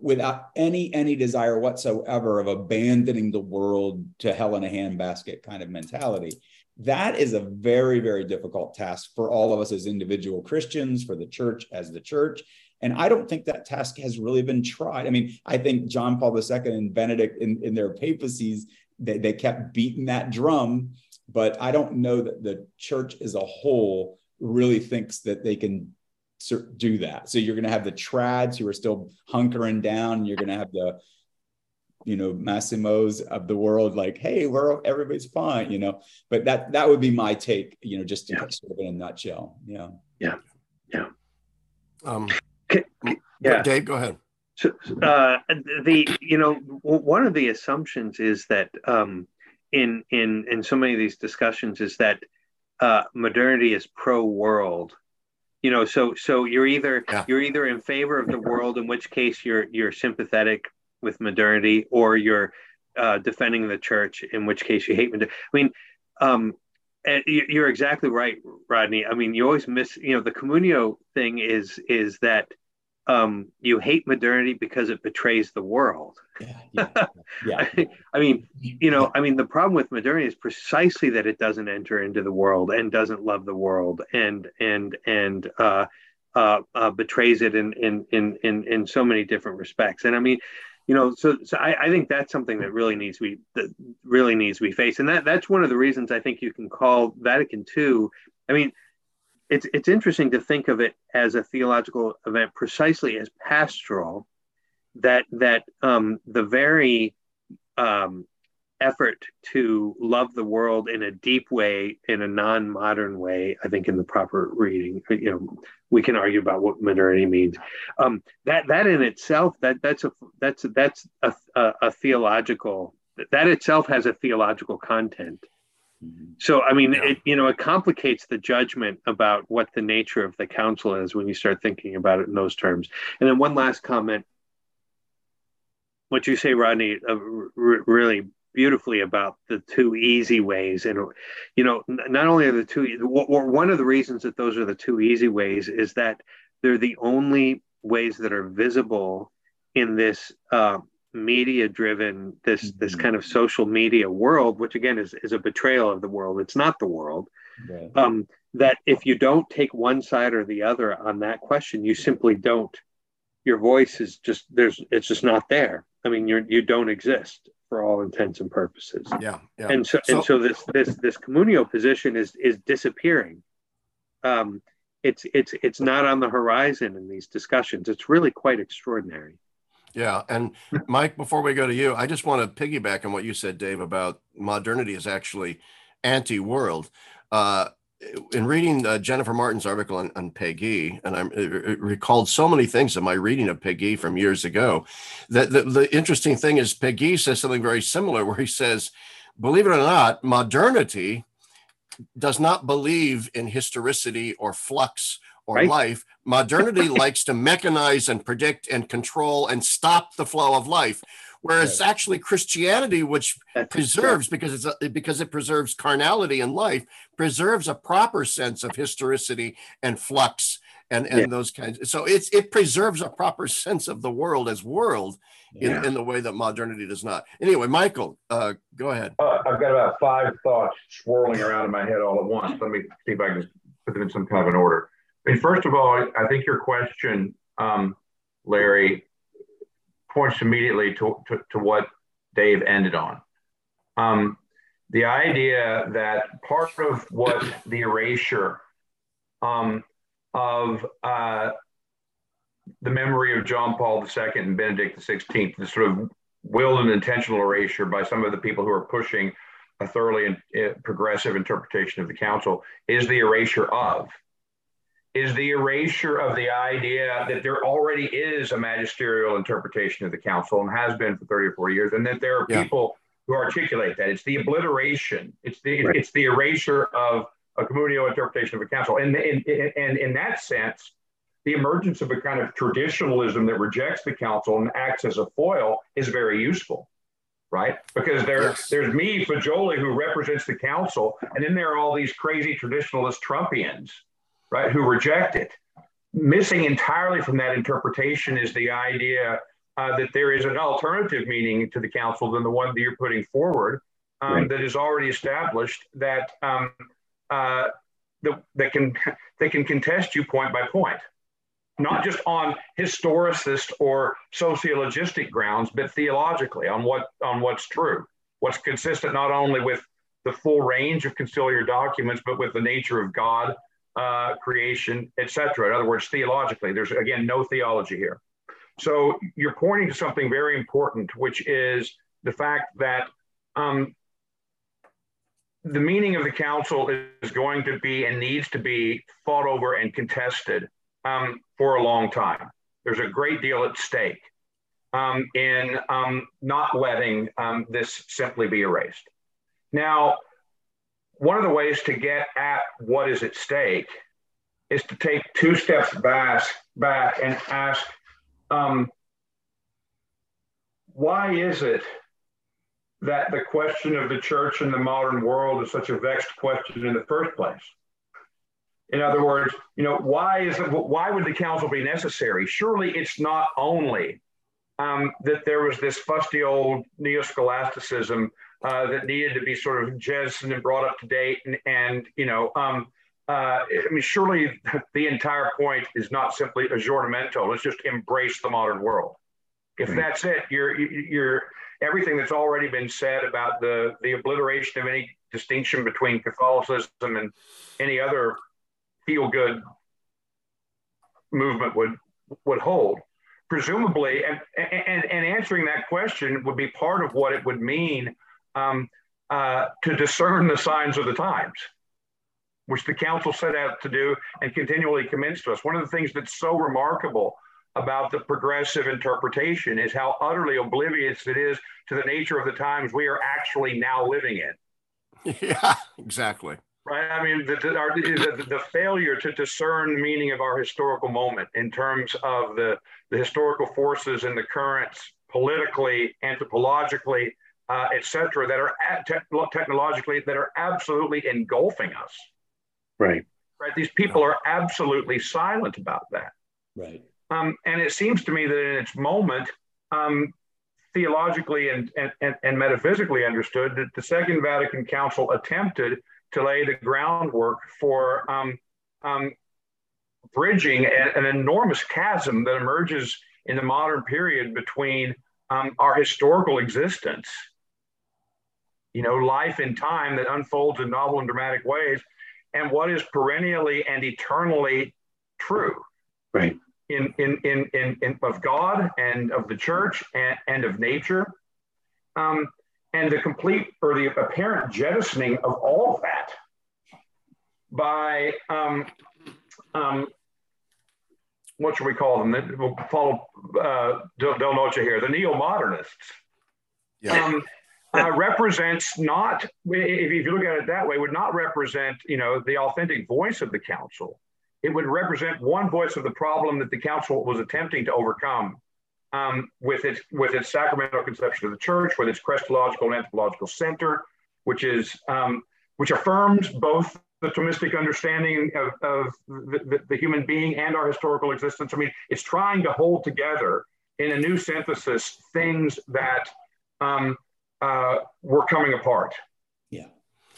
without any any desire whatsoever of abandoning the world to hell in a handbasket kind of mentality. That is a very very difficult task for all of us as individual christians for the church as the church. And i don't think that task has really been tried. I mean i think john paul ii and benedict in, in their papacies they, they kept beating that drum but i don't know that the church as a whole really thinks that they can do that. So you're going to have the trads who are still hunkering down. you're going to have the, you know, Massimos of the world, like, hey, we're everybody's fine, you know. But that that would be my take, you know, just yeah. sort of in a nutshell. Yeah. Yeah. Yeah. Um, yeah. Dave, go ahead. So, uh, the you know one of the assumptions is that um, in in in so many of these discussions is that uh, modernity is pro world you know so so you're either yeah. you're either in favor of the world in which case you're you're sympathetic with modernity or you're uh, defending the church in which case you hate modernity i mean um, you're exactly right rodney i mean you always miss you know the communio thing is is that um, you hate modernity because it betrays the world. Yeah, yeah, yeah. I mean, you know, I mean, the problem with modernity is precisely that it doesn't enter into the world and doesn't love the world and and and uh, uh, uh, betrays it in, in in in in so many different respects. And I mean, you know, so so I, I think that's something that really needs be that really needs to be faced, and that that's one of the reasons I think you can call Vatican II. I mean, it's it's interesting to think of it as a theological event precisely as pastoral that that um, the very um, effort to love the world in a deep way, in a non-modern way, I think in the proper reading, you know, we can argue about what modernity means. Um, that that in itself, that that's a that's that's a, a, a theological that itself has a theological content. Mm-hmm. So, I mean, yeah. it you know it complicates the judgment about what the nature of the council is when you start thinking about it in those terms. And then one last comment, what you say, Rodney, uh, r- really beautifully about the two easy ways and you know not only are the two or one of the reasons that those are the two easy ways is that they're the only ways that are visible in this uh, media driven this mm-hmm. this kind of social media world which again is, is a betrayal of the world it's not the world right. um, that if you don't take one side or the other on that question you simply don't your voice is just there's it's just not there i mean you're you don't exist for all intents and purposes. Yeah, yeah. And so, so, and so this this this communio position is is disappearing. Um, it's it's it's not on the horizon in these discussions. It's really quite extraordinary. Yeah, and Mike, before we go to you, I just want to piggyback on what you said, Dave, about modernity is actually anti-world. Uh, in reading uh, Jennifer Martin's article on, on Péguy, and I recalled so many things in my reading of Péguy from years ago. That the, the interesting thing is Péguy says something very similar, where he says, "Believe it or not, modernity does not believe in historicity or flux or right. life. Modernity likes to mechanize and predict and control and stop the flow of life." Whereas right. actually Christianity, which That's preserves because it's a, because it preserves carnality and life, preserves a proper sense of historicity and flux and and yeah. those kinds. So it's it preserves a proper sense of the world as world in, yeah. in the way that modernity does not. Anyway, Michael, uh, go ahead. Uh, I've got about five thoughts swirling around in my head all at once. Let me see if I can put them in some kind of an order. I mean, first of all, I think your question, um, Larry, points immediately to, to, to what Dave ended on. Um, the idea that part of what the erasure um, of uh, the memory of John Paul II and Benedict XVI, the sort of willed and intentional erasure by some of the people who are pushing a thoroughly uh, progressive interpretation of the council, is the erasure of is the erasure of the idea that there already is a magisterial interpretation of the council and has been for 30 or 40 years, and that there are yeah. people who articulate that. It's the obliteration, it's the right. it's the erasure of a communio interpretation of the council. And in, in, in, in that sense, the emergence of a kind of traditionalism that rejects the council and acts as a foil is very useful right? Because there, yes. there's me, Faggioli, who represents the council, and then there are all these crazy traditionalist Trumpians right, who reject it. Missing entirely from that interpretation is the idea uh, that there is an alternative meaning to the council than the one that you're putting forward um, right. that is already established that um, uh, the, that can that can contest you point by point, not just on historicist or sociologistic grounds, but theologically on what on what's true, what's consistent not only with the full range of conciliar documents, but with the nature of God uh, creation, etc. In other words, theologically, there's again no theology here. So you're pointing to something very important, which is the fact that um, the meaning of the council is going to be and needs to be fought over and contested um, for a long time. There's a great deal at stake um, in um, not letting um, this simply be erased. Now, one of the ways to get at what is at stake is to take two steps back, back and ask, um, why is it that the question of the church in the modern world is such a vexed question in the first place? In other words, you know, why is it, why would the council be necessary? Surely it's not only um, that there was this fusty old neo-scholasticism uh, that needed to be sort of jettisoned and brought up to date. And, and you know, um, uh, I mean, surely the entire point is not simply aggiornamento. Let's just embrace the modern world. If that's it, you're, you're everything that's already been said about the, the obliteration of any distinction between Catholicism and any other feel good movement would, would hold. presumably, and, and, and answering that question would be part of what it would mean um, uh, to discern the signs of the times, which the council set out to do and continually commits to us. One of the things that's so remarkable about the progressive interpretation is how utterly oblivious it is to the nature of the times we are actually now living in. Yeah, exactly. Right. I mean, the, the, our, the, the, failure to discern the meaning of our historical moment in terms of the, the historical forces and the currents politically, anthropologically, uh, et cetera, that are te- technologically that are absolutely engulfing us. Right. Right. These people are absolutely silent about that. Right. Um, and it seems to me that in its moment, um, theologically and, and, and metaphysically understood, that the Second Vatican Council attempted to lay the groundwork for um, um, bridging a, an enormous chasm that emerges in the modern period between um, our historical existence, you know, life in time that unfolds in novel and dramatic ways, and what is perennially and eternally true. Right in, in, in, in, in of God and of the church and, and of nature. Um, and the complete or the apparent jettisoning of all of that by um, um, what should we call them? We'll follow uh, Del, Del Noce here, the neo modernists. Yeah. Um, uh, represents not, if you look at it that way, would not represent, you know, the authentic voice of the council, it would represent one voice of the problem that the council was attempting to overcome um, with its with its sacramental conception of the church, with its Christological and anthropological center, which is um, which affirms both the Thomistic understanding of, of the, the, the, human being and our historical existence. I mean, it's trying to hold together in a new synthesis things that um, uh, were coming apart. Yeah.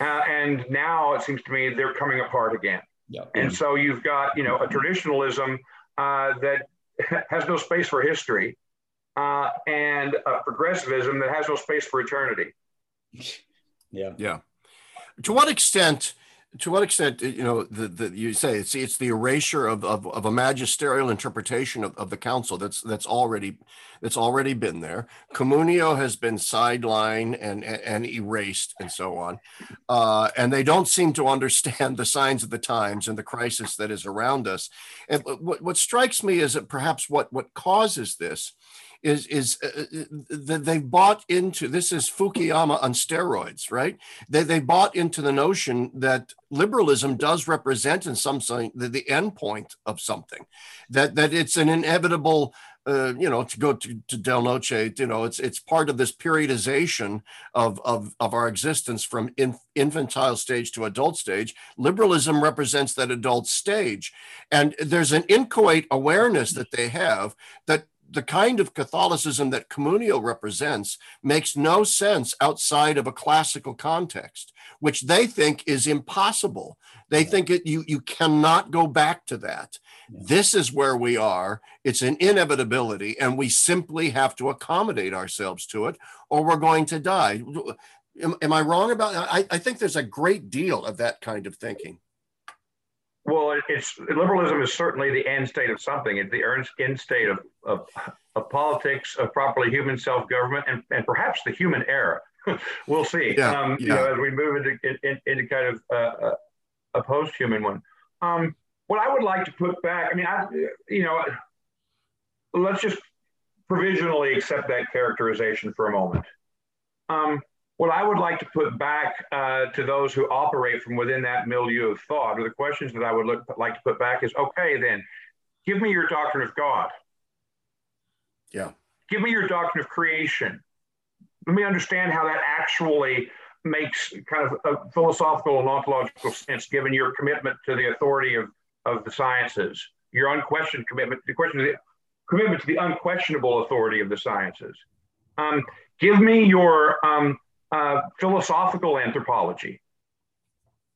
Uh, and now it seems to me they're coming apart again. Yep. And so you've got, you know, a traditionalism uh, that has no space for history uh, and a progressivism that has no space for eternity. Yeah. Yeah. To what extent to what extent you know the, the you say it's it's the erasure of, of, of a magisterial interpretation of, of the council that's that's already that's already been there. Communio has been sidelined and, and, and erased and so on. Uh, and they don't seem to understand the signs of the times and the crisis that is around us. And what, what strikes me is that perhaps what what causes this is is uh, uh that they bought into this is Fukuyama on steroids, right? They they bought into the notion that liberalism does represent in some sense the, the end point of something, that that it's an inevitable. Uh, you know, to go to, to Del Noce, you know, it's it's part of this periodization of of, of our existence from in, infantile stage to adult stage. Liberalism represents that adult stage, and there's an inchoate awareness that they have that the kind of Catholicism that Communio represents makes no sense outside of a classical context, which they think is impossible. They yeah. think it, you, you cannot go back to that. Yeah. This is where we are. It's an inevitability, and we simply have to accommodate ourselves to it, or we're going to die. Am, am I wrong about I, I think there's a great deal of that kind of thinking. Well, it's liberalism is certainly the end state of something. It's the end state of, of, of politics, of properly human self government, and, and perhaps the human era. we'll see. Yeah, um, yeah. You know, as we move into in, into kind of uh, a post human one. Um, what I would like to put back, I mean, I you know, let's just provisionally accept that characterization for a moment. Um, what I would like to put back uh, to those who operate from within that milieu of thought, or the questions that I would look, like to put back is okay, then give me your doctrine of God. Yeah. Give me your doctrine of creation. Let me understand how that actually makes kind of a philosophical and ontological sense, given your commitment to the authority of, of the sciences, your unquestioned commitment, the question the commitment to the unquestionable authority of the sciences. Um, give me your um, uh, philosophical anthropology,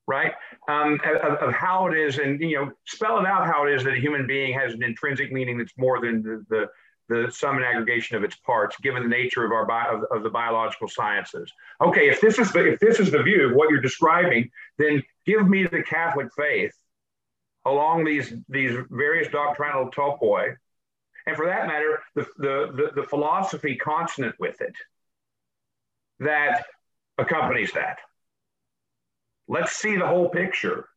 right? Um, of, of, how it is, and you know, spell it out how it is that a human being has an intrinsic meaning that's more than the the, the sum and aggregation of its parts, given the nature of our bi- of, of the biological sciences. Okay, if this is the if this is the view of what you're describing, then give me the Catholic faith along these these various doctrinal topoi and for that matter, the, the, the, the philosophy consonant with it that accompanies that. Let's see the whole picture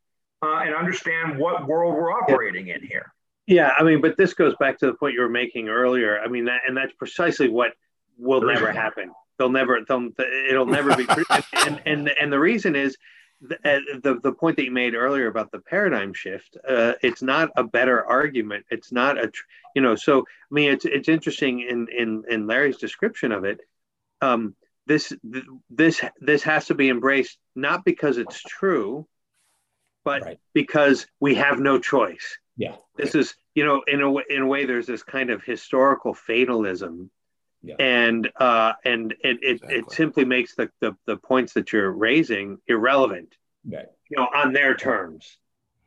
uh, and understand what world we're operating in here. Yeah, I mean, but this goes back to the point you were making earlier. I mean, that and that's precisely what will never happen. They'll never, they'll, it'll never be. and, and and the reason is the, uh, the the point that you made earlier about the paradigm shift. Uh, it's not a better argument. It's not a, you know. So I mean, it's it's interesting in in in Larry's description of it. Um, this this this has to be embraced not because it's true, but right. because we have no choice. Yeah. This is, you know, in a way, in a way, there's this kind of historical fatalism. Yeah. And uh, and it it, exactly. it simply makes the, the the points that you're raising irrelevant, right. you know, on their terms.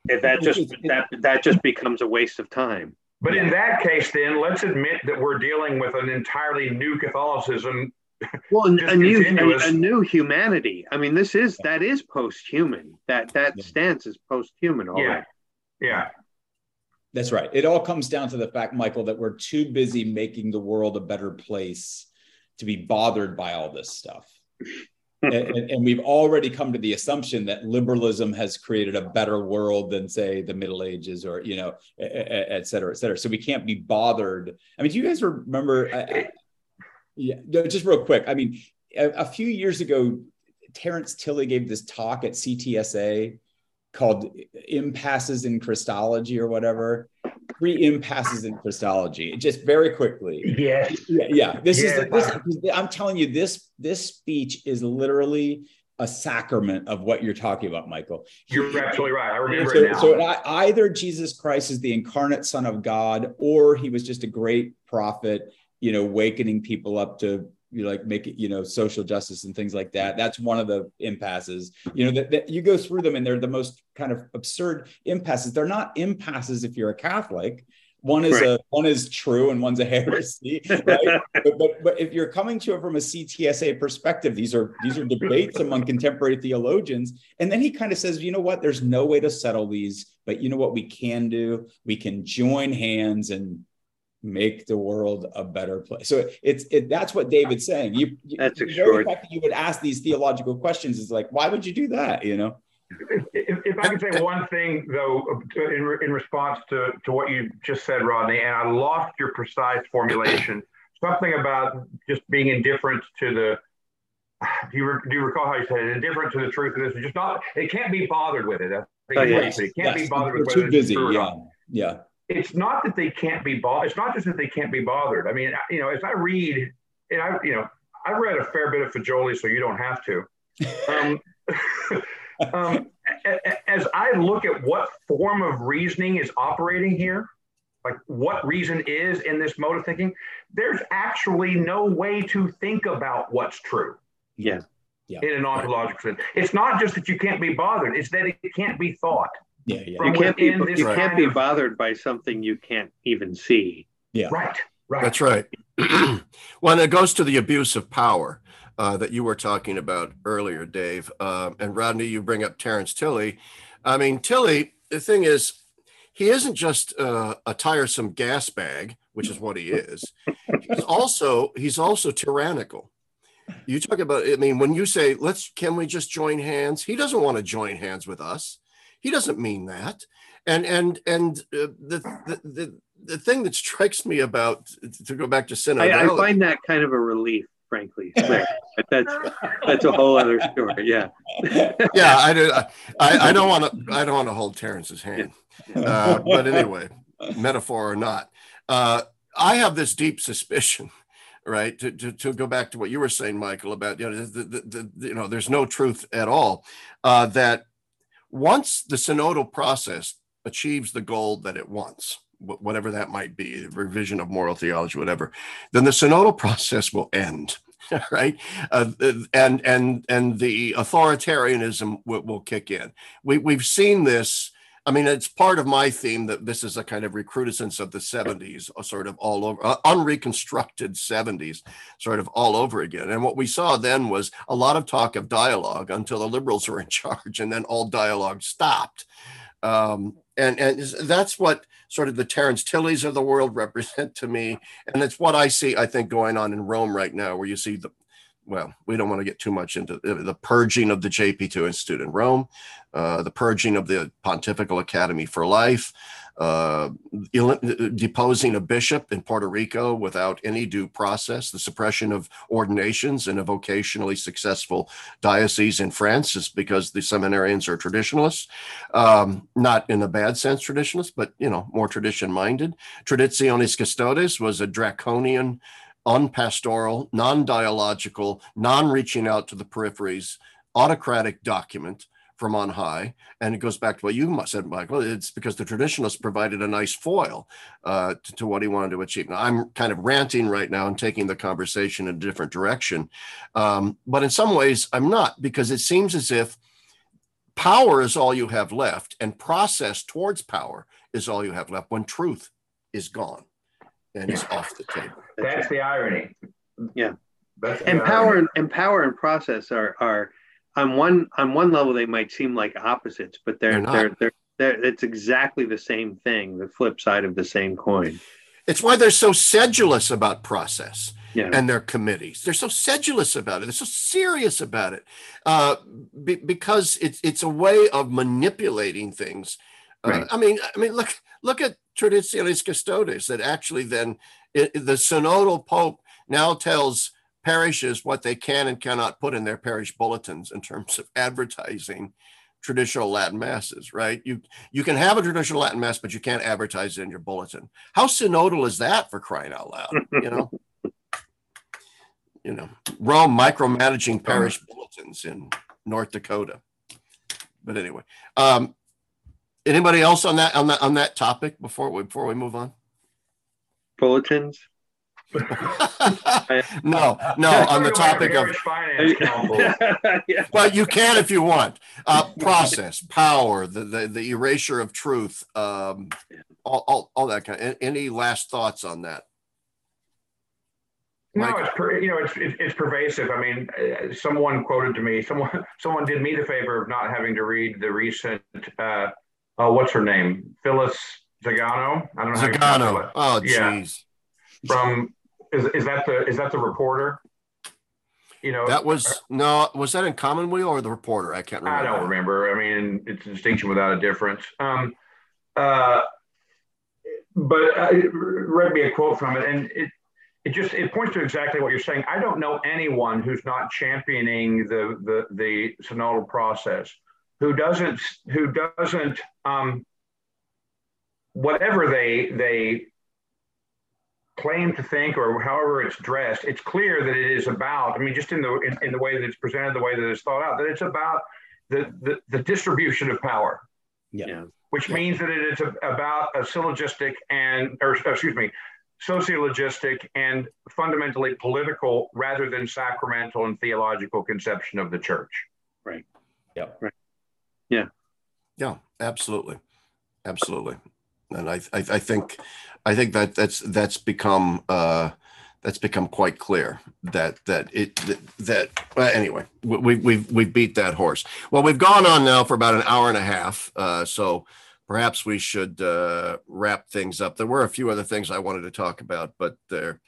If that just that that just becomes a waste of time. But in that case, then let's admit that we're dealing with an entirely new Catholicism well a new a, a, new humanity. I mean this is that is post-human. That that yeah. stance is post-human yeah. Yeah. That's right. It all comes down to the fact michael that we're too busy making the world a better place to be bothered by all this stuff. And, and, we've already come to the assumption that liberalism has created a better world than say the middle ages or you know et cetera et cetera. So we can't be bothered. I mean do you guys remember I, yeah, just real quick. I mean, a, a few years ago, Terrence Tilley gave this talk at CTSA called impasses in Christology or whatever. Three impasses in Christology. Just very quickly. Yeah. Yeah. yeah. This yeah. is this, I'm telling you, this this speech is literally a sacrament of what you're talking about, Michael. You're he, absolutely right. I remember so, it now. So either Jesus Christ is the incarnate Son of God, or he was just a great prophet you know, wakening people up to you know, like make it, you know, social justice and things like that. That's one of the impasses. You know, that, that you go through them and they're the most kind of absurd impasses. They're not impasses if you're a Catholic. One is right. a one is true and one's a heresy, right? but, but but if you're coming to it from a CTSA perspective, these are these are debates among contemporary theologians. And then he kind of says, you know what? There's no way to settle these, but you know what we can do? We can join hands and make the world a better place. So it's it, that's what David's saying. You that's the very fact that you would ask these theological questions is like, why would you do that? You know. If, if I could say one thing though, in, in response to, to what you just said, Rodney, and I lost your precise formulation. Something about just being indifferent to the. Do you, do you recall how you said it? Indifferent to the truth of this, just not. It can't be bothered with it. I think oh, yes. It can't yes. be bothered We're with too busy. Yeah. Yeah it's not that they can't be bothered. It's not just that they can't be bothered. I mean, you know, as I read, and I, you know, I read a fair bit of Faggioli, so you don't have to. Um, um, as I look at what form of reasoning is operating here, like what reason is in this mode of thinking, there's actually no way to think about what's true. Yeah. Yeah. In an ontological sense, it's not just that you can't be bothered; it's that it can't be thought. Yeah, yeah. You can't be you can't be bothered by something you can't even see. Yeah. Right. Right. That's right. when it goes to the abuse of power uh, that you were talking about earlier, Dave, uh, and Rodney, you bring up Terrence Tilley. I mean, Tilley. The thing is, he isn't just uh, a tiresome gas bag, which is what he is. he's also he's also tyrannical. You talk about. I mean, when you say, "Let's," can we just join hands? He doesn't want to join hands with us. He doesn't mean that. And and and uh, the, the the the thing that strikes me about to go back to sin, I, I find that kind of a relief frankly. but that's that's a whole other story. Yeah. yeah, I do. I, I don't want to. I don't want to hold Terrence's hand. Uh, but anyway, metaphor or not, uh, I have this deep suspicion. Right to, to, to go back to what you were saying, Michael, about you know the, the, the you know there's no truth at all. Uh, that once the synodal process achieves the goal that it wants, whatever that might be, revision of moral theology, whatever, then the synodal process will end. right uh, and and and the authoritarianism will, will kick in we, we've seen this I mean, it's part of my theme that this is a kind of recrudescence of the 70s, sort of all over, uh, unreconstructed 70s, sort of all over again. And what we saw then was a lot of talk of dialogue until the liberals were in charge, and then all dialogue stopped. Um, and and that's what sort of the Terrence Tilleys of the world represent to me. And it's what I see, I think, going on in Rome right now, where you see the, well, we don't want to get too much into the, the purging of the JP2 Institute in Rome, uh, the purging of the Pontifical Academy for Life, uh, deposing a bishop in Puerto Rico without any due process, the suppression of ordinations in a vocationally successful diocese in France just because the seminarians are traditionalists, um, not in a bad sense traditionalists, but you know more tradition minded. Traditionis Custodes was a draconian, unpastoral, non-dialogical, non-reaching out to the peripheries, autocratic document from on high. And it goes back to what you said, Michael. It's because the traditionalists provided a nice foil uh, to, to, what he wanted to achieve. Now, I'm kind of ranting right now and taking the conversation in a different direction. Um, but in some ways, I'm not, because it seems as if power is all you have left and process towards power is all you have left when truth is gone and is off the table. That's the irony. Yeah. and power and power and process are are on one on one level they might seem like opposites, but they're they're, they're, they're, they're it's exactly the same thing, the flip side of the same coin. It's why they're so sedulous about process. Yeah. and their committees. They're so sedulous about it. They're so serious about it uh, be, because it's it's a way of manipulating things. Uh, right. I mean, I mean, look look at Traditionis Custodes that actually then it, the synodal pope now tells parishes what they can and cannot put in their parish bulletins in terms of advertising traditional Latin masses, right? You you can have a traditional Latin mass, but you can't advertise it in your bulletin. How synodal is that for crying out loud? You know, you know, Rome micromanaging parish bulletins in North Dakota. But anyway, um, anybody else on that on that on that topic before we before we move on? Bulletins. no, no, on the topic of well, you can if you want. Uh, process, power, the, the, the erasure of truth, um, all, all, all that kind. Of, any last thoughts on that? No, it's per, you know it's, it's pervasive. I mean, uh, someone quoted to me. Someone someone did me the favor of not having to read the recent. Uh, uh, what's her name? Phyllis Zagano. I don't know. Zagano. Oh, jeez. Yeah. From is, is that the is that the reporter? You know, that was no. Was that in Commonweal or the reporter? I can't remember. I don't remember. I mean, it's a distinction without a difference. Um, uh, but I read me a quote from it, and it it just it points to exactly what you're saying. I don't know anyone who's not championing the the the synodal process, who doesn't who doesn't um, whatever they they claim to think or however it's dressed, it's clear that it is about, I mean, just in the in, in the way that it's presented, the way that it's thought out, that it's about the, the, the distribution of power. Yeah. Which yeah. means that it is a, about a syllogistic and, or excuse me, sociologistic and fundamentally political rather than sacramental and theological conception of the church. Right. Yeah. Right. Yeah. Yeah, absolutely. Absolutely. And I, I, I think I think that that's that's become uh, that's become quite clear that that it that, that well, anyway we we've we've beat that horse. Well, we've gone on now for about an hour and a half, uh, so perhaps we should uh, wrap things up. There were a few other things I wanted to talk about, but there.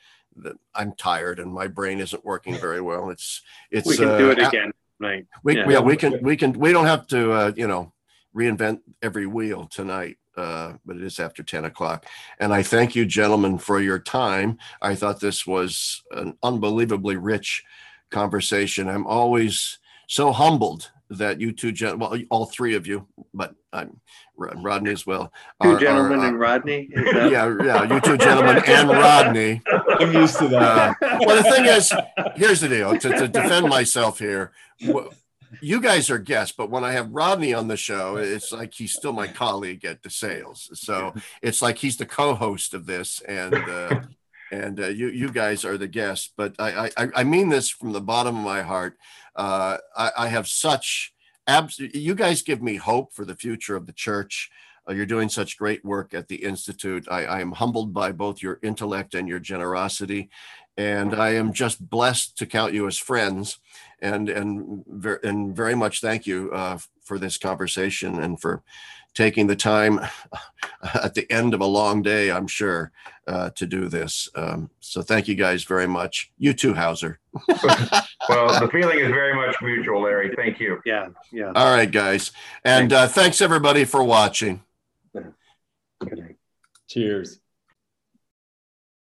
I'm tired and my brain isn't working very well. It's it's we can do it uh, again. Right. We, yeah. yeah. we can we can we don't have to uh, you know reinvent every wheel tonight uh, but it is after 10 o'clock. And I thank you, gentlemen, for your time. I thought this was an unbelievably rich conversation. I'm always so humbled that you two, gen- well, all three of you, but I'm Rodney as well. Two are, gentlemen are, uh, and Rodney. That- yeah, yeah, you two gentlemen and Rodney. I'm used to that. Uh, well, the thing is, here's the deal. To, to defend myself here, you guys are guests, but when I have Rodney on the show, it's like he's still my colleague at DeSales. So it's like he's the co-host of this, and uh, and uh, you you guys are the guests. But I, I I mean this from the bottom of my heart. Uh, I, I have such abs. You guys give me hope for the future of the church. Uh, you're doing such great work at the institute. I, I am humbled by both your intellect and your generosity, and I am just blessed to count you as friends. And and ver- and very much thank you uh, for this conversation and for taking the time at the end of a long day, I'm sure, uh, to do this. Um, so thank you guys very much. You too, Howsare. well, the feeling is very much mutual, Larry. Thank you. Yeah, yeah. All right, guys. And uh, thanks everybody for watching. Good night. Cheers.